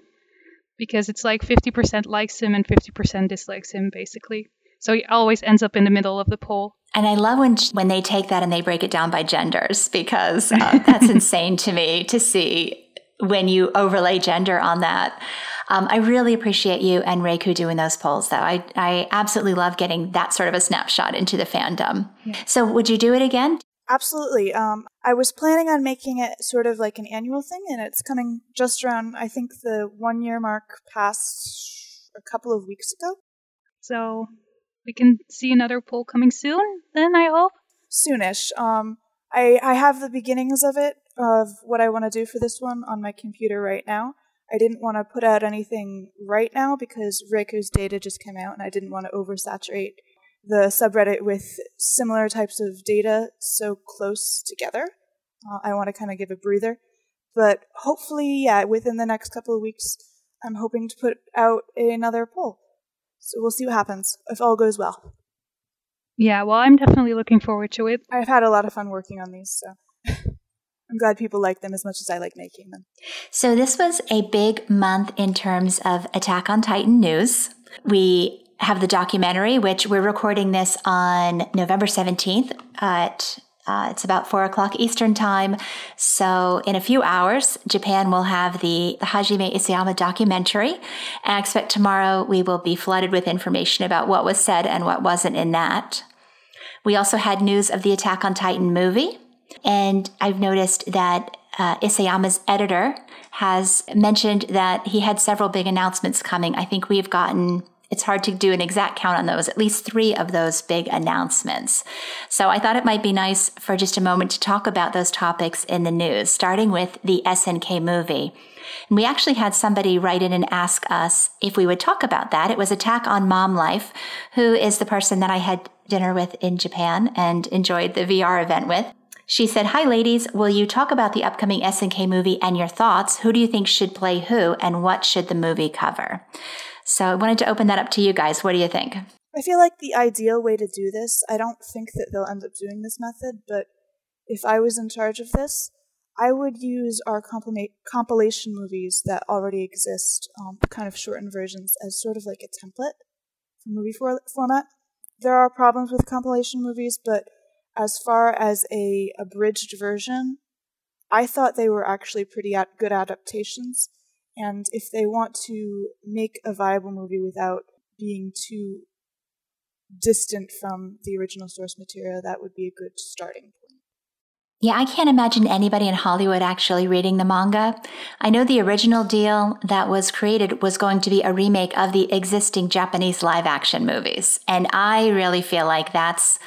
Speaker 2: because it's like 50% likes him and 50% dislikes him, basically. So he always ends up in the middle of the poll.
Speaker 1: And I love when when they take that and they break it down by genders because uh, that's insane to me to see when you overlay gender on that. Um, I really appreciate you and Reiku doing those polls, though. I, I absolutely love getting that sort of a snapshot into the fandom. Yeah. So, would you do it again?
Speaker 3: Absolutely. Um, I was planning on making it sort of like an annual thing, and it's coming just around, I think the one year mark passed a couple of weeks ago.
Speaker 2: So we can see another poll coming soon, then, I hope?
Speaker 3: Soonish. Um, I, I have the beginnings of it, of what I want to do for this one on my computer right now. I didn't want to put out anything right now because Reiku's data just came out, and I didn't want to oversaturate the subreddit with similar types of data so close together. Uh, I want to kind of give a breather. But hopefully, yeah, within the next couple of weeks, I'm hoping to put out another poll. So we'll see what happens if all goes well.
Speaker 2: Yeah, well, I'm definitely looking forward to it.
Speaker 3: I've had a lot of fun working on these, so I'm glad people like them as much as I like making them.
Speaker 1: So, this was a big month in terms of Attack on Titan news. We have the documentary, which we're recording this on November 17th at uh, it's about four o'clock Eastern time. So in a few hours, Japan will have the, the Hajime Isayama documentary. And I expect tomorrow we will be flooded with information about what was said and what wasn't in that. We also had news of the Attack on Titan movie. And I've noticed that uh, Isayama's editor has mentioned that he had several big announcements coming. I think we've gotten it's hard to do an exact count on those, at least three of those big announcements. So I thought it might be nice for just a moment to talk about those topics in the news, starting with the SNK movie. And we actually had somebody write in and ask us if we would talk about that. It was Attack on Mom Life, who is the person that I had dinner with in Japan and enjoyed the VR event with. She said, Hi, ladies. Will you talk about the upcoming SNK movie and your thoughts? Who do you think should play who, and what should the movie cover? So I wanted to open that up to you guys. What do you think?
Speaker 3: I feel like the ideal way to do this, I don't think that they'll end up doing this method, but if I was in charge of this, I would use our compilation movies that already exist, um, kind of shortened versions, as sort of like a template for movie for- format. There are problems with compilation movies, but as far as a abridged version, I thought they were actually pretty ad- good adaptations. And if they want to make a viable movie without being too distant from the original source material, that would be a good starting point.
Speaker 1: Yeah, I can't imagine anybody in Hollywood actually reading the manga. I know the original deal that was created was going to be a remake of the existing Japanese live action movies. And I really feel like that's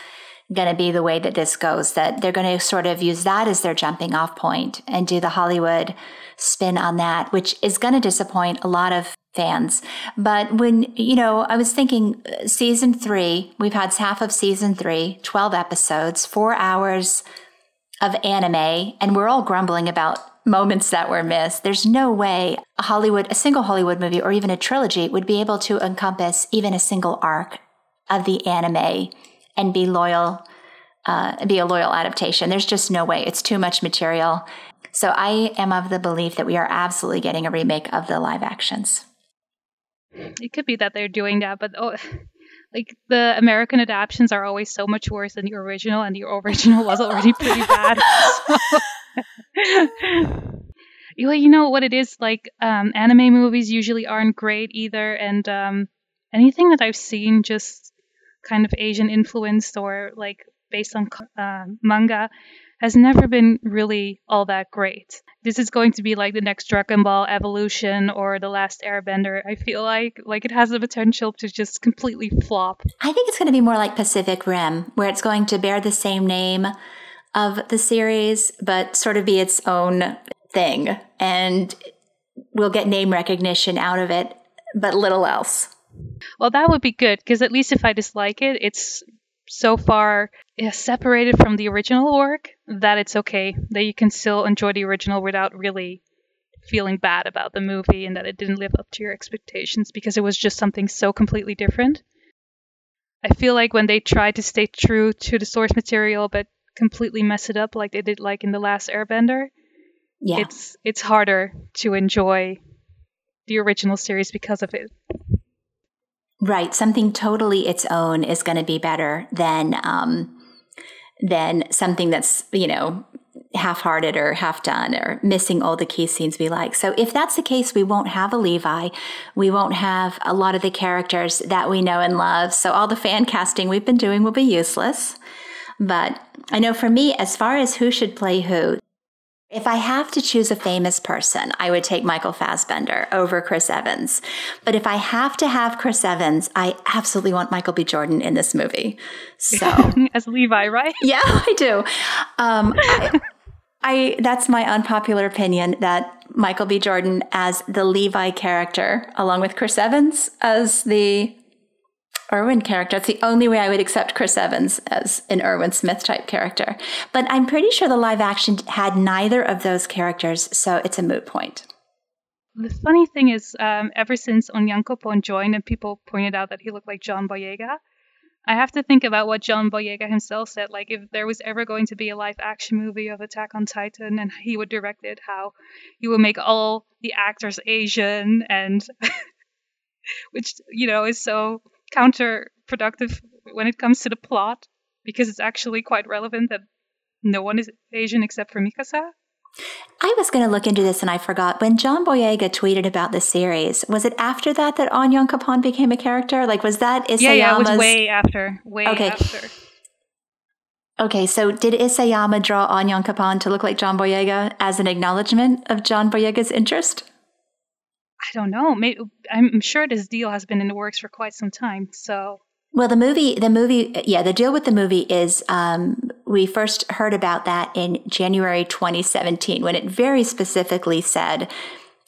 Speaker 1: going to be the way that this goes, that they're going to sort of use that as their jumping off point and do the Hollywood spin on that, which is going to disappoint a lot of fans. But when, you know, I was thinking uh, season three, we've had half of season three, 12 episodes, four hours of anime, and we're all grumbling about moments that were missed. There's no way a Hollywood, a single Hollywood movie or even a trilogy would be able to encompass even a single arc of the anime and be loyal, uh, be a loyal adaptation. There's just no way. It's too much material. So I am of the belief that we are absolutely getting a remake of the live actions.
Speaker 2: It could be that they're doing that, but oh, like the American adaptations are always so much worse than the original, and the original was already pretty bad. well, you know what it is like. Um, anime movies usually aren't great either, and um, anything that I've seen just kind of Asian influenced or like based on uh, manga has never been really all that great. This is going to be like the next Dragon Ball Evolution or the last Airbender. I feel like like it has the potential to just completely flop.
Speaker 1: I think it's going to be more like Pacific Rim, where it's going to bear the same name of the series, but sort of be its own thing, and we'll get name recognition out of it, but little else.
Speaker 2: Well, that would be good because at least if I dislike it, it's so far separated from the original work that it's okay that you can still enjoy the original without really feeling bad about the movie and that it didn't live up to your expectations because it was just something so completely different. I feel like when they try to stay true to the source material but completely mess it up like they did like in the last Airbender, yeah. it's it's harder to enjoy the original series because of it.
Speaker 1: Right. Something totally its own is going to be better than um, than something that's you know half-hearted or half done or missing all the key scenes we like. So if that's the case, we won't have a Levi. We won't have a lot of the characters that we know and love. So all the fan casting we've been doing will be useless. But I know for me, as far as who should play who, if I have to choose a famous person, I would take Michael Fassbender over Chris Evans. But if I have to have Chris Evans, I absolutely want Michael B. Jordan in this movie. So
Speaker 2: as Levi, right?
Speaker 1: Yeah, I do. Um, I, I that's my unpopular opinion that Michael B. Jordan as the Levi character, along with Chris Evans as the Erwin character. It's the only way I would accept Chris Evans as an Erwin Smith type character. But I'm pretty sure the live action had neither of those characters, so it's a moot point.
Speaker 2: The funny thing is, um, ever since Onyankopon joined and people pointed out that he looked like John Boyega, I have to think about what John Boyega himself said. Like, if there was ever going to be a live action movie of Attack on Titan and he would direct it, how he would make all the actors Asian and. which, you know, is so counterproductive when it comes to the plot because it's actually quite relevant that no one is Asian except for Mikasa.
Speaker 1: I was going to look into this and I forgot. When John Boyega tweeted about the series, was it after that that Onyankopon became a character? Like, was that Isayama's?
Speaker 2: Yeah, yeah, it was way after. Way okay. after.
Speaker 1: Okay, so did Isayama draw Onyankopon to look like John Boyega as an acknowledgement of John Boyega's interest?
Speaker 2: I don't know. Maybe, I'm sure this deal has been in the works for quite some time. So
Speaker 1: well, the movie, the movie, yeah, the deal with the movie is um, we first heard about that in January 2017 when it very specifically said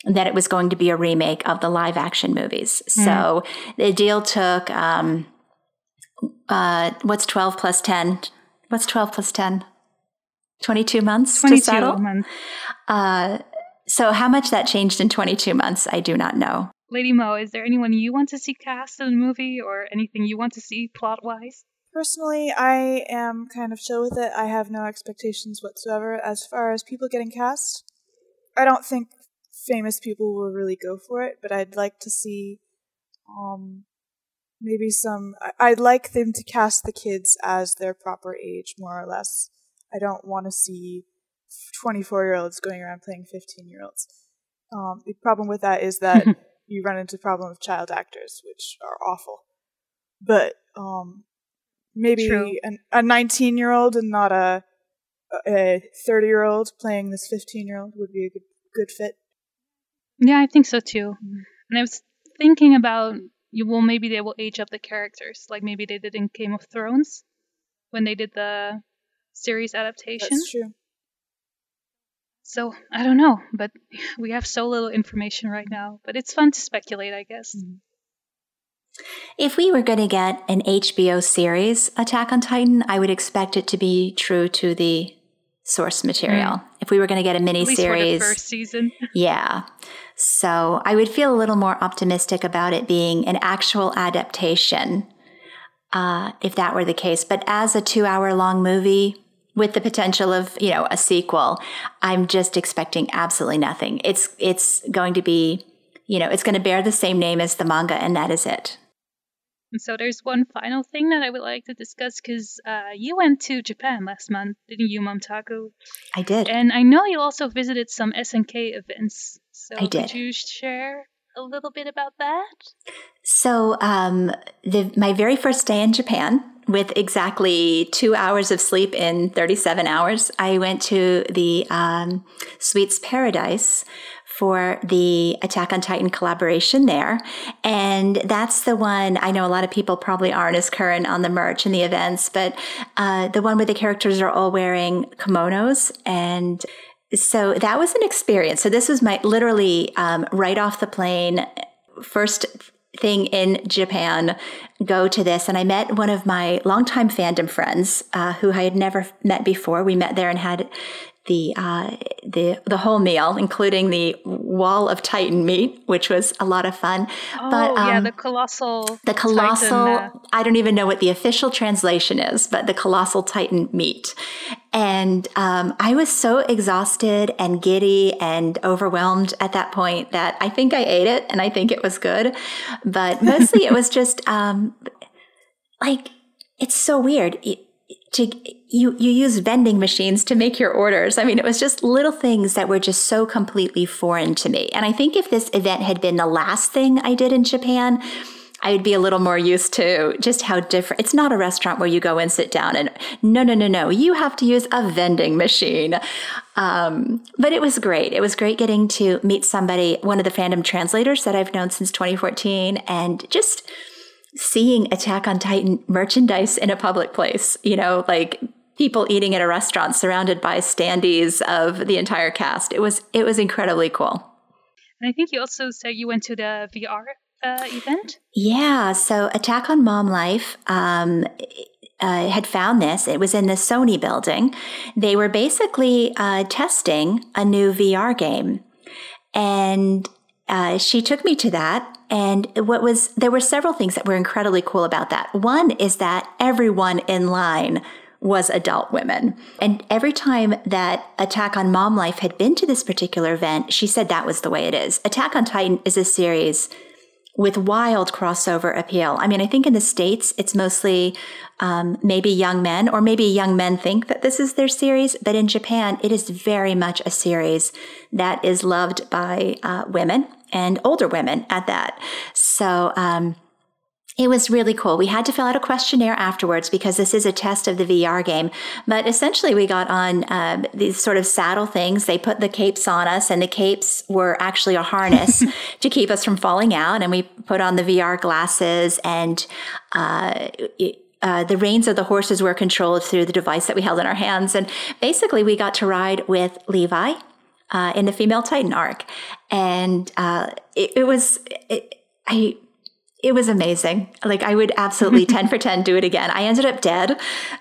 Speaker 1: that it was going to be a remake of the live action movies. Mm. So the deal took um, uh, what's 12 plus 10? What's 12 plus 10? 22 months
Speaker 2: 22
Speaker 1: to settle.
Speaker 2: months.
Speaker 1: Uh, so, how much that changed in 22 months, I do not know.
Speaker 2: Lady Mo, is there anyone you want to see cast in the movie or anything you want to see plot wise?
Speaker 3: Personally, I am kind of chill with it. I have no expectations whatsoever as far as people getting cast. I don't think famous people will really go for it, but I'd like to see um maybe some I- I'd like them to cast the kids as their proper age more or less. I don't want to see 24-year-olds going around playing 15-year-olds. Um the problem with that is that you run into the problem of child actors, which are awful. But um maybe an, a 19 year old and not a a 30 year old playing this 15 year old would be a good good fit.
Speaker 2: Yeah, I think so too. And I was thinking about you well maybe they will age up the characters, like maybe they did in Game of Thrones when they did the series adaptation.
Speaker 3: That's true.
Speaker 2: So I don't know, but we have so little information right now. But it's fun to speculate, I guess.
Speaker 1: If we were going to get an HBO series, Attack on Titan, I would expect it to be true to the source material. If we were going to get a mini
Speaker 2: At least for the
Speaker 1: series,
Speaker 2: first season.
Speaker 1: yeah. So I would feel a little more optimistic about it being an actual adaptation, uh, if that were the case. But as a two-hour-long movie with the potential of you know a sequel, I'm just expecting absolutely nothing. It's it's going to be you know it's going to bear the same name as the manga, and that is it.
Speaker 2: And so there's one final thing that I would like to discuss because uh, you went to Japan last month, didn't you, Momtaku?
Speaker 1: I did.
Speaker 2: And I know you also visited some SNK events. So
Speaker 1: I did.
Speaker 2: could you share a little bit about that?
Speaker 1: So, um, the, my very first day in Japan, with exactly two hours of sleep in 37 hours, I went to the um, Sweets Paradise for the Attack on Titan collaboration there. And that's the one I know a lot of people probably aren't as current on the merch and the events, but uh, the one where the characters are all wearing kimonos and so that was an experience. So this was my literally um, right off the plane, first thing in Japan, go to this. And I met one of my longtime fandom friends uh, who I had never met before. We met there and had the uh, the the whole meal, including the wall of Titan meat, which was a lot of fun.
Speaker 2: Oh,
Speaker 1: but
Speaker 2: yeah,
Speaker 1: um,
Speaker 2: the colossal.
Speaker 1: the colossal
Speaker 2: Titan, uh,
Speaker 1: i don't even know what the official translation is but the colossal titan meat and um, i was so exhausted and giddy and overwhelmed at that point that i think i ate it and i think it was good but mostly it was just um, like it's so weird It- to you you use vending machines to make your orders. I mean, it was just little things that were just so completely foreign to me. And I think if this event had been the last thing I did in Japan, I would be a little more used to just how different. It's not a restaurant where you go and sit down and no, no, no, no. You have to use a vending machine. Um, but it was great. It was great getting to meet somebody, one of the fandom translators that I've known since 2014, and just seeing Attack on Titan merchandise in a public place, you know, like people eating at a restaurant surrounded by standees of the entire cast. It was it was incredibly cool.
Speaker 2: And I think you also said you went to the VR uh, event.
Speaker 1: Yeah, so Attack on Mom Life um, uh, had found this. It was in the Sony building. They were basically uh, testing a new VR game. And uh, she took me to that. And what was, there were several things that were incredibly cool about that. One is that everyone in line was adult women. And every time that Attack on Mom Life had been to this particular event, she said that was the way it is. Attack on Titan is a series with wild crossover appeal. I mean, I think in the States, it's mostly um, maybe young men, or maybe young men think that this is their series. But in Japan, it is very much a series that is loved by uh, women and older women at that. So, um, it was really cool. We had to fill out a questionnaire afterwards because this is a test of the VR game. But essentially, we got on um, these sort of saddle things. They put the capes on us, and the capes were actually a harness to keep us from falling out. And we put on the VR glasses, and uh, it, uh, the reins of the horses were controlled through the device that we held in our hands. And basically, we got to ride with Levi uh, in the female Titan arc. And uh, it, it was, it, I, it was amazing. Like I would absolutely 10 for 10 do it again. I ended up dead.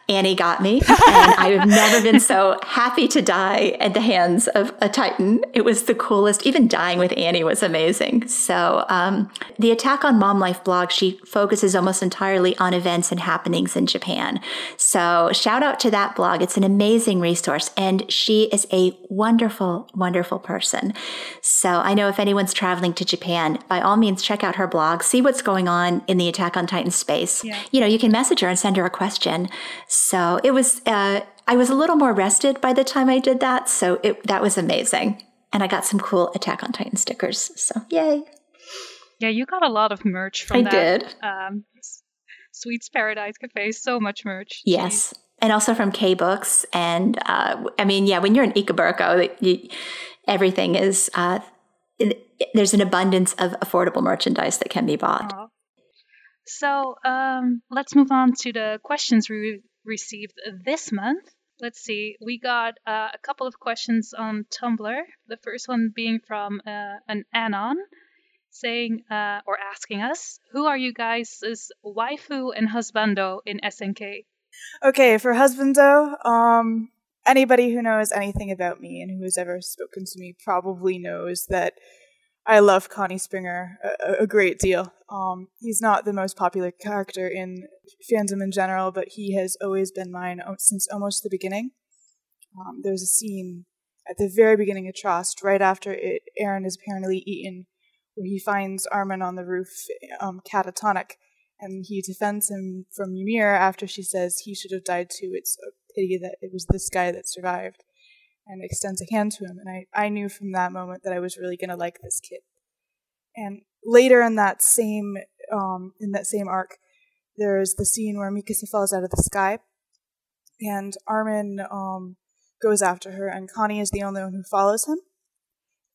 Speaker 1: Annie got me. And I have never been so happy to die at the hands of a Titan. It was the coolest. Even dying with Annie was amazing. So um, the Attack on Mom Life blog, she focuses almost entirely on events and happenings in Japan. So shout out to that blog. It's an amazing resource. And she is a wonderful, wonderful person. So I know if anyone's traveling to Japan, by all means, check out her blog, see what's going on in the Attack on Titan space. Yeah. You know, you can message her and send her a question. So it was, uh, I was a little more rested by the time I did that. So it, that was amazing. And I got some cool Attack on Titan stickers. So yay.
Speaker 2: Yeah, you got a lot of merch from
Speaker 1: I
Speaker 2: that.
Speaker 1: did.
Speaker 2: Um, Sweets Paradise Cafe, so much merch.
Speaker 1: Yes. Jeez. And also from K Books. And uh, I mean, yeah, when you're in Ikebukuro, you, everything is uh, there's an abundance of affordable merchandise that can be bought.
Speaker 2: So um, let's move on to the questions we received this month. Let's see, we got uh, a couple of questions on Tumblr. The first one being from uh, an Anon saying uh, or asking us, Who are you guys' waifu and husbando in SNK?
Speaker 3: Okay, for husbando, um, anybody who knows anything about me and who has ever spoken to me probably knows that I love Connie Springer a, a great deal. Um, he's not the most popular character in fandom in general, but he has always been mine since almost the beginning. Um, there's a scene at the very beginning of Trost, right after it, Eren is apparently eaten, where he finds Armin on the roof, um, catatonic, and he defends him from Ymir after she says he should have died too. It's a pity that it was this guy that survived and extends a hand to him. And I, I knew from that moment that I was really going to like this kid. And later in that same um, in that same arc, there's the scene where Mikasa falls out of the sky, and Armin um, goes after her, and Connie is the only one who follows him.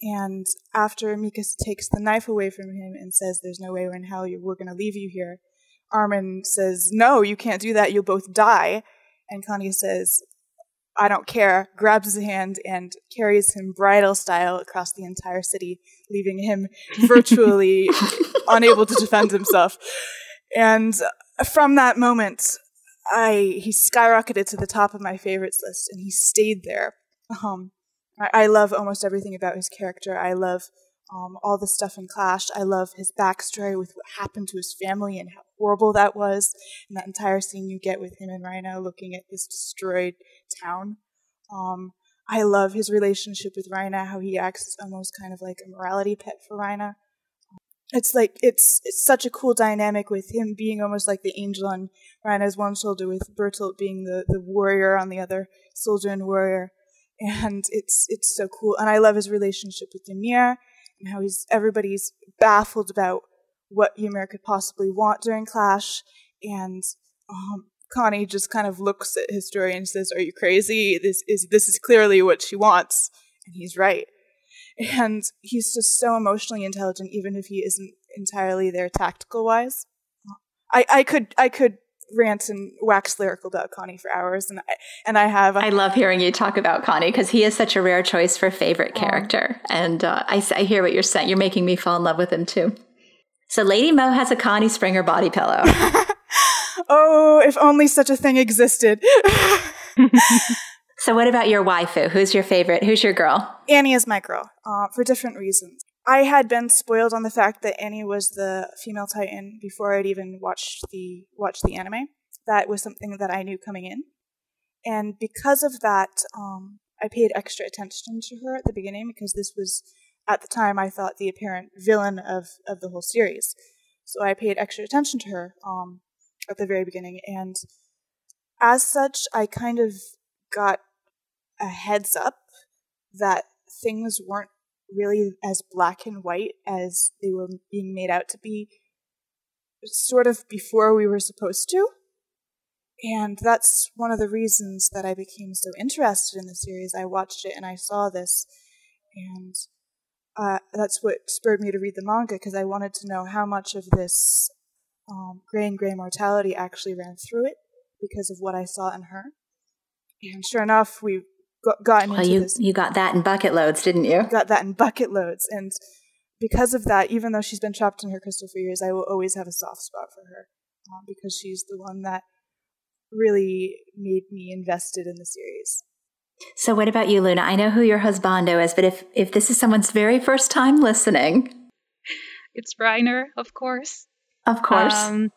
Speaker 3: And after Mikasa takes the knife away from him and says, "There's no way in hell we're going to leave you here," Armin says, "No, you can't do that. You'll both die." And Connie says, I don't care, grabs his hand and carries him bridal style across the entire city, leaving him virtually unable to defend himself. And from that moment, I he skyrocketed to the top of my favorites list, and he stayed there. Um, I, I love almost everything about his character. I love um, all the stuff in Clash. I love his backstory with what happened to his family and how horrible that was. And that entire scene you get with him and Reiner looking at this destroyed town. Um, I love his relationship with Reiner, how he acts almost kind of like a morality pet for Reiner. It's like it's it's such a cool dynamic with him being almost like the angel on Reiner's one shoulder, with Bertolt being the, the warrior on the other, soldier and warrior, and it's it's so cool. And I love his relationship with Ymir and how he's everybody's baffled about what Ymir could possibly want during Clash, and um, Connie just kind of looks at his story and says, "Are you crazy? This is this is clearly what she wants," and he's right. And he's just so emotionally intelligent, even if he isn't entirely there tactical wise. I, I could I could rant and wax lyrical about Connie for hours, and I, and I have.
Speaker 1: I love hearing you talk about Connie because he is such a rare choice for favorite character, and uh, I, I hear what you're saying. You're making me fall in love with him too. So Lady Mo has a Connie Springer body pillow.
Speaker 3: oh, if only such a thing existed.
Speaker 1: so what about your waifu? Who's your favorite? Who's your girl?
Speaker 3: Annie is my girl, uh, for different reasons. I had been spoiled on the fact that Annie was the female Titan before I'd even watched the watched the anime. That was something that I knew coming in, and because of that, um, I paid extra attention to her at the beginning because this was at the time I thought the apparent villain of of the whole series. So I paid extra attention to her um, at the very beginning, and as such, I kind of got a heads up that things weren't really as black and white as they were being made out to be sort of before we were supposed to. And that's one of the reasons that I became so interested in the series. I watched it and I saw this, and uh, that's what spurred me to read the manga because I wanted to know how much of this um, gray and gray mortality actually ran through it because of what I saw in her. And sure enough, we gotten
Speaker 1: well,
Speaker 3: into
Speaker 1: you,
Speaker 3: this.
Speaker 1: You got that in bucket loads, didn't you?
Speaker 3: Got that in bucket loads, and because of that, even though she's been trapped in her crystal for years, I will always have a soft spot for her um, because she's the one that really made me invested in the series.
Speaker 1: So, what about you, Luna? I know who your husbando is, but if if this is someone's very first time listening,
Speaker 2: it's Reiner, of course.
Speaker 1: Of course. Um,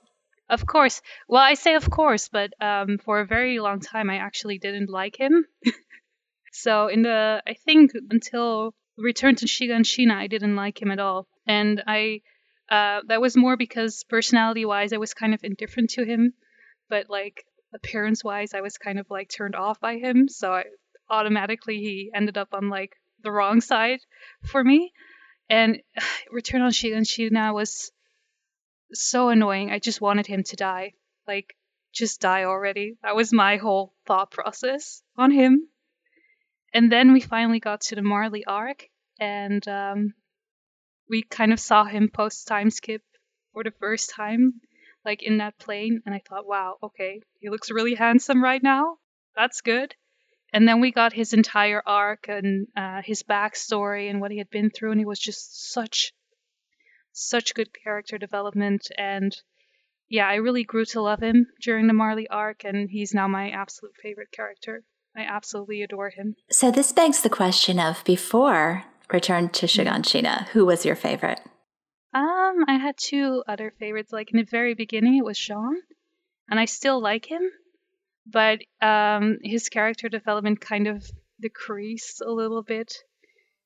Speaker 2: of course. Well, I say of course, but um, for a very long time, I actually didn't like him. so, in the I think until Return to Shiganshina, I didn't like him at all, and I uh, that was more because personality-wise, I was kind of indifferent to him, but like appearance-wise, I was kind of like turned off by him. So I automatically he ended up on like the wrong side for me. And Return on Shiganshina was so annoying. I just wanted him to die. Like, just die already. That was my whole thought process on him. And then we finally got to the Marley arc, and um, we kind of saw him post time skip for the first time, like in that plane. And I thought, wow, okay, he looks really handsome right now. That's good. And then we got his entire arc and uh, his backstory and what he had been through, and he was just such, such good character development. And yeah, I really grew to love him during the Marley arc, and he's now my absolute favorite character. I absolutely adore him.
Speaker 1: So this begs the question of before Return to Shiganshina, who was your favorite?
Speaker 2: Um, I had two other favorites. Like in the very beginning, it was Jean, and I still like him but um, his character development kind of decreased a little bit.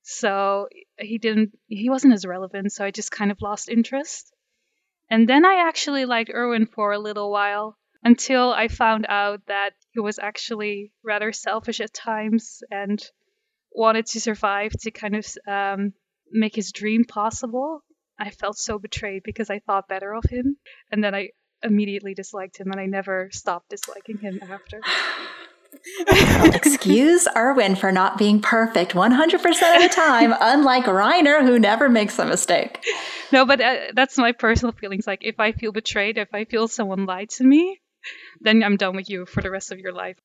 Speaker 2: So he didn't, he wasn't as relevant. So I just kind of lost interest. And then I actually liked Erwin for a little while until I found out that he was actually rather selfish at times and wanted to survive to kind of um, make his dream possible. I felt so betrayed because I thought better of him. And then I immediately disliked him, and I never stopped disliking him after.
Speaker 1: Excuse Erwin for not being perfect 100% of the time, unlike Reiner, who never makes a mistake.
Speaker 2: No, but uh, that's my personal feelings. Like, if I feel betrayed, if I feel someone lied to me, then I'm done with you for the rest of your life.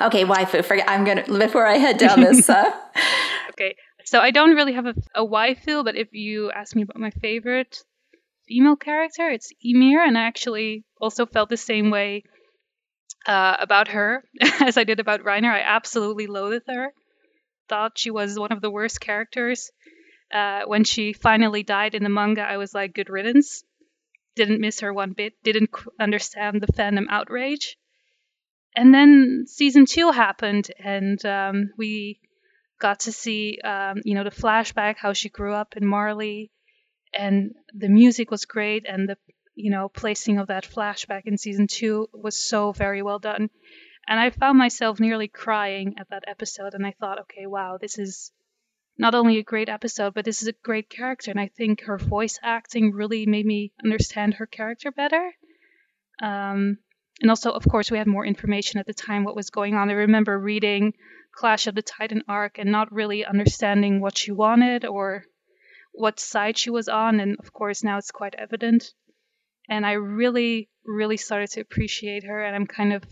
Speaker 1: Okay, waifu. Forget. I'm gonna before I head down this. Uh...
Speaker 2: okay, so I don't really have a, a waifu, but if you ask me about my favorite, female character. It's Ymir, and I actually also felt the same way uh, about her as I did about Reiner. I absolutely loathed her. Thought she was one of the worst characters. Uh, when she finally died in the manga, I was like, good riddance. Didn't miss her one bit. Didn't understand the fandom outrage. And then season two happened, and um, we got to see, um, you know, the flashback, how she grew up in Marley, and the music was great and the you know placing of that flashback in season two was so very well done and i found myself nearly crying at that episode and i thought okay wow this is not only a great episode but this is a great character and i think her voice acting really made me understand her character better um, and also of course we had more information at the time what was going on i remember reading clash of the titan arc and not really understanding what she wanted or what side she was on, and of course now it's quite evident. And I really, really started to appreciate her, and I'm kind of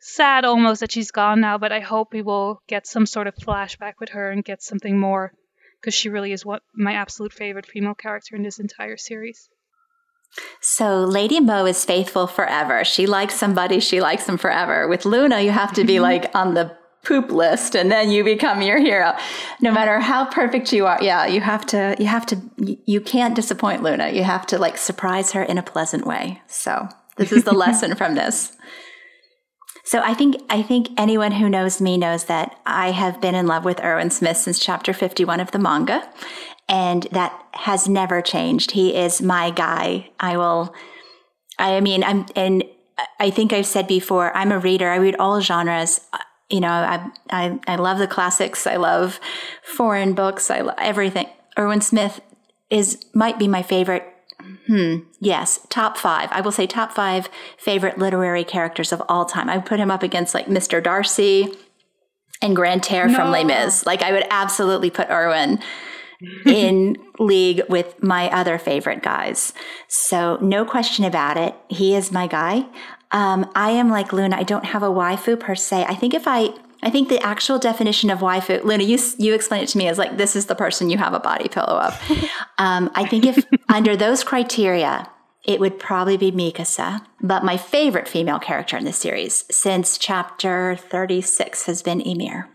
Speaker 2: sad almost that she's gone now, but I hope we will get some sort of flashback with her and get something more, because she really is what my absolute favorite female character in this entire series.
Speaker 1: So Lady Mo is faithful forever. She likes somebody, she likes them forever. With Luna, you have to be mm-hmm. like on the poop list and then you become your hero no matter how perfect you are yeah you have to you have to you can't disappoint luna you have to like surprise her in a pleasant way so this is the lesson from this so i think i think anyone who knows me knows that i have been in love with erwin smith since chapter 51 of the manga and that has never changed he is my guy i will i mean i'm and I think I've said before, I'm a reader. I read all genres you know, I, I, I love the classics. I love foreign books. I love everything. Erwin Smith is, might be my favorite. Hmm. Yes. Top five. I will say top five favorite literary characters of all time. I would put him up against like Mr. Darcy and Grantaire no. from Les Mis. Like I would absolutely put Erwin in league with my other favorite guys. So no question about it. He is my guy. Um, I am like Luna. I don't have a waifu per se. I think if I I think the actual definition of waifu, Luna, you you explain it to me as like this is the person you have a body pillow of. um, I think if under those criteria, it would probably be Mikasa. But my favorite female character in the series since chapter 36 has been Ymir.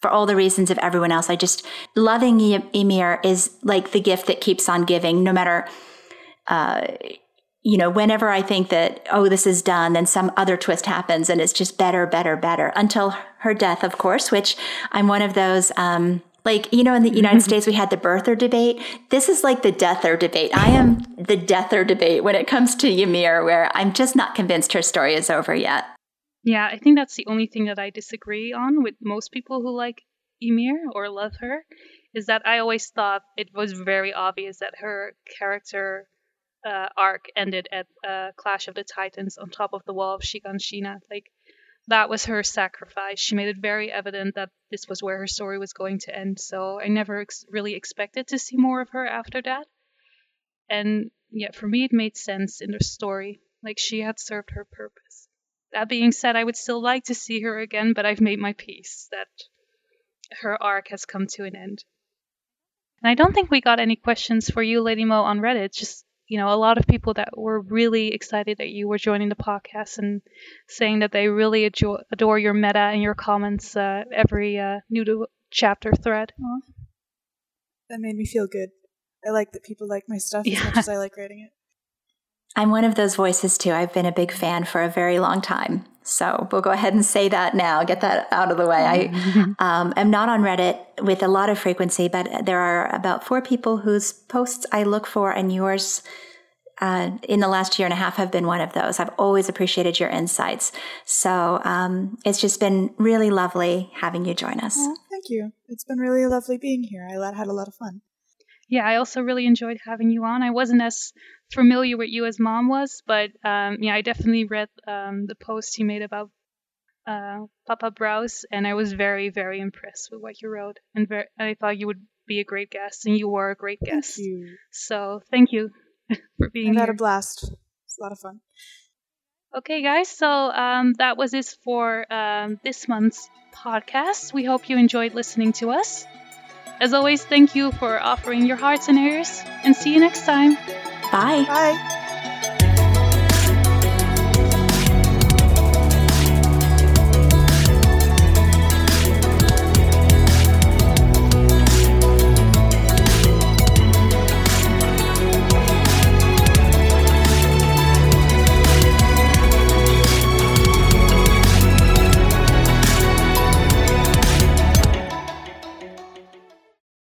Speaker 1: For all the reasons of everyone else, I just loving Ymir is like the gift that keeps on giving, no matter. Uh, you know, whenever I think that, oh, this is done, then some other twist happens and it's just better, better, better until her death, of course, which I'm one of those, um, like, you know, in the United mm-hmm. States, we had the birther debate. This is like the deather debate. I am the deather debate when it comes to Ymir, where I'm just not convinced her story is over yet.
Speaker 2: Yeah, I think that's the only thing that I disagree on with most people who like Ymir or love her, is that I always thought it was very obvious that her character uh, arc ended at uh, Clash of the Titans on top of the wall of Shiganshina. Like that was her sacrifice. She made it very evident that this was where her story was going to end. So I never ex- really expected to see more of her after that. And yeah, for me, it made sense in the story. Like she had served her purpose. That being said, I would still like to see her again, but I've made my peace that her arc has come to an end. And I don't think we got any questions for you, Lady Mo, on Reddit. Just you know, a lot of people that were really excited that you were joining the podcast and saying that they really adore, adore your meta and your comments uh, every uh, new to chapter thread. Aww.
Speaker 3: That made me feel good. I like that people like my stuff yeah. as much as I like writing it.
Speaker 1: I'm one of those voices too. I've been a big fan for a very long time. So we'll go ahead and say that now, get that out of the way. I um, am not on Reddit with a lot of frequency, but there are about four people whose posts I look for, and yours uh, in the last year and a half have been one of those. I've always appreciated your insights. So um, it's just been really lovely having you join us.
Speaker 3: Oh, thank you. It's been really lovely being here. I had a lot of fun.
Speaker 2: Yeah, I also really enjoyed having you on. I wasn't as familiar with you as mom was, but um, yeah, I definitely read um, the post you made about uh, Papa Braus, and I was very, very impressed with what you wrote, and very, I thought you would be a great guest, and you were a great guest.
Speaker 3: Thank.
Speaker 2: So thank you for being here.
Speaker 3: had a blast. It's a lot of fun.
Speaker 2: Okay, guys, so um, that was it for um, this month's podcast. We hope you enjoyed listening to us. As always, thank you for offering your hearts and ears, and see you next time.
Speaker 1: Bye.
Speaker 3: Bye.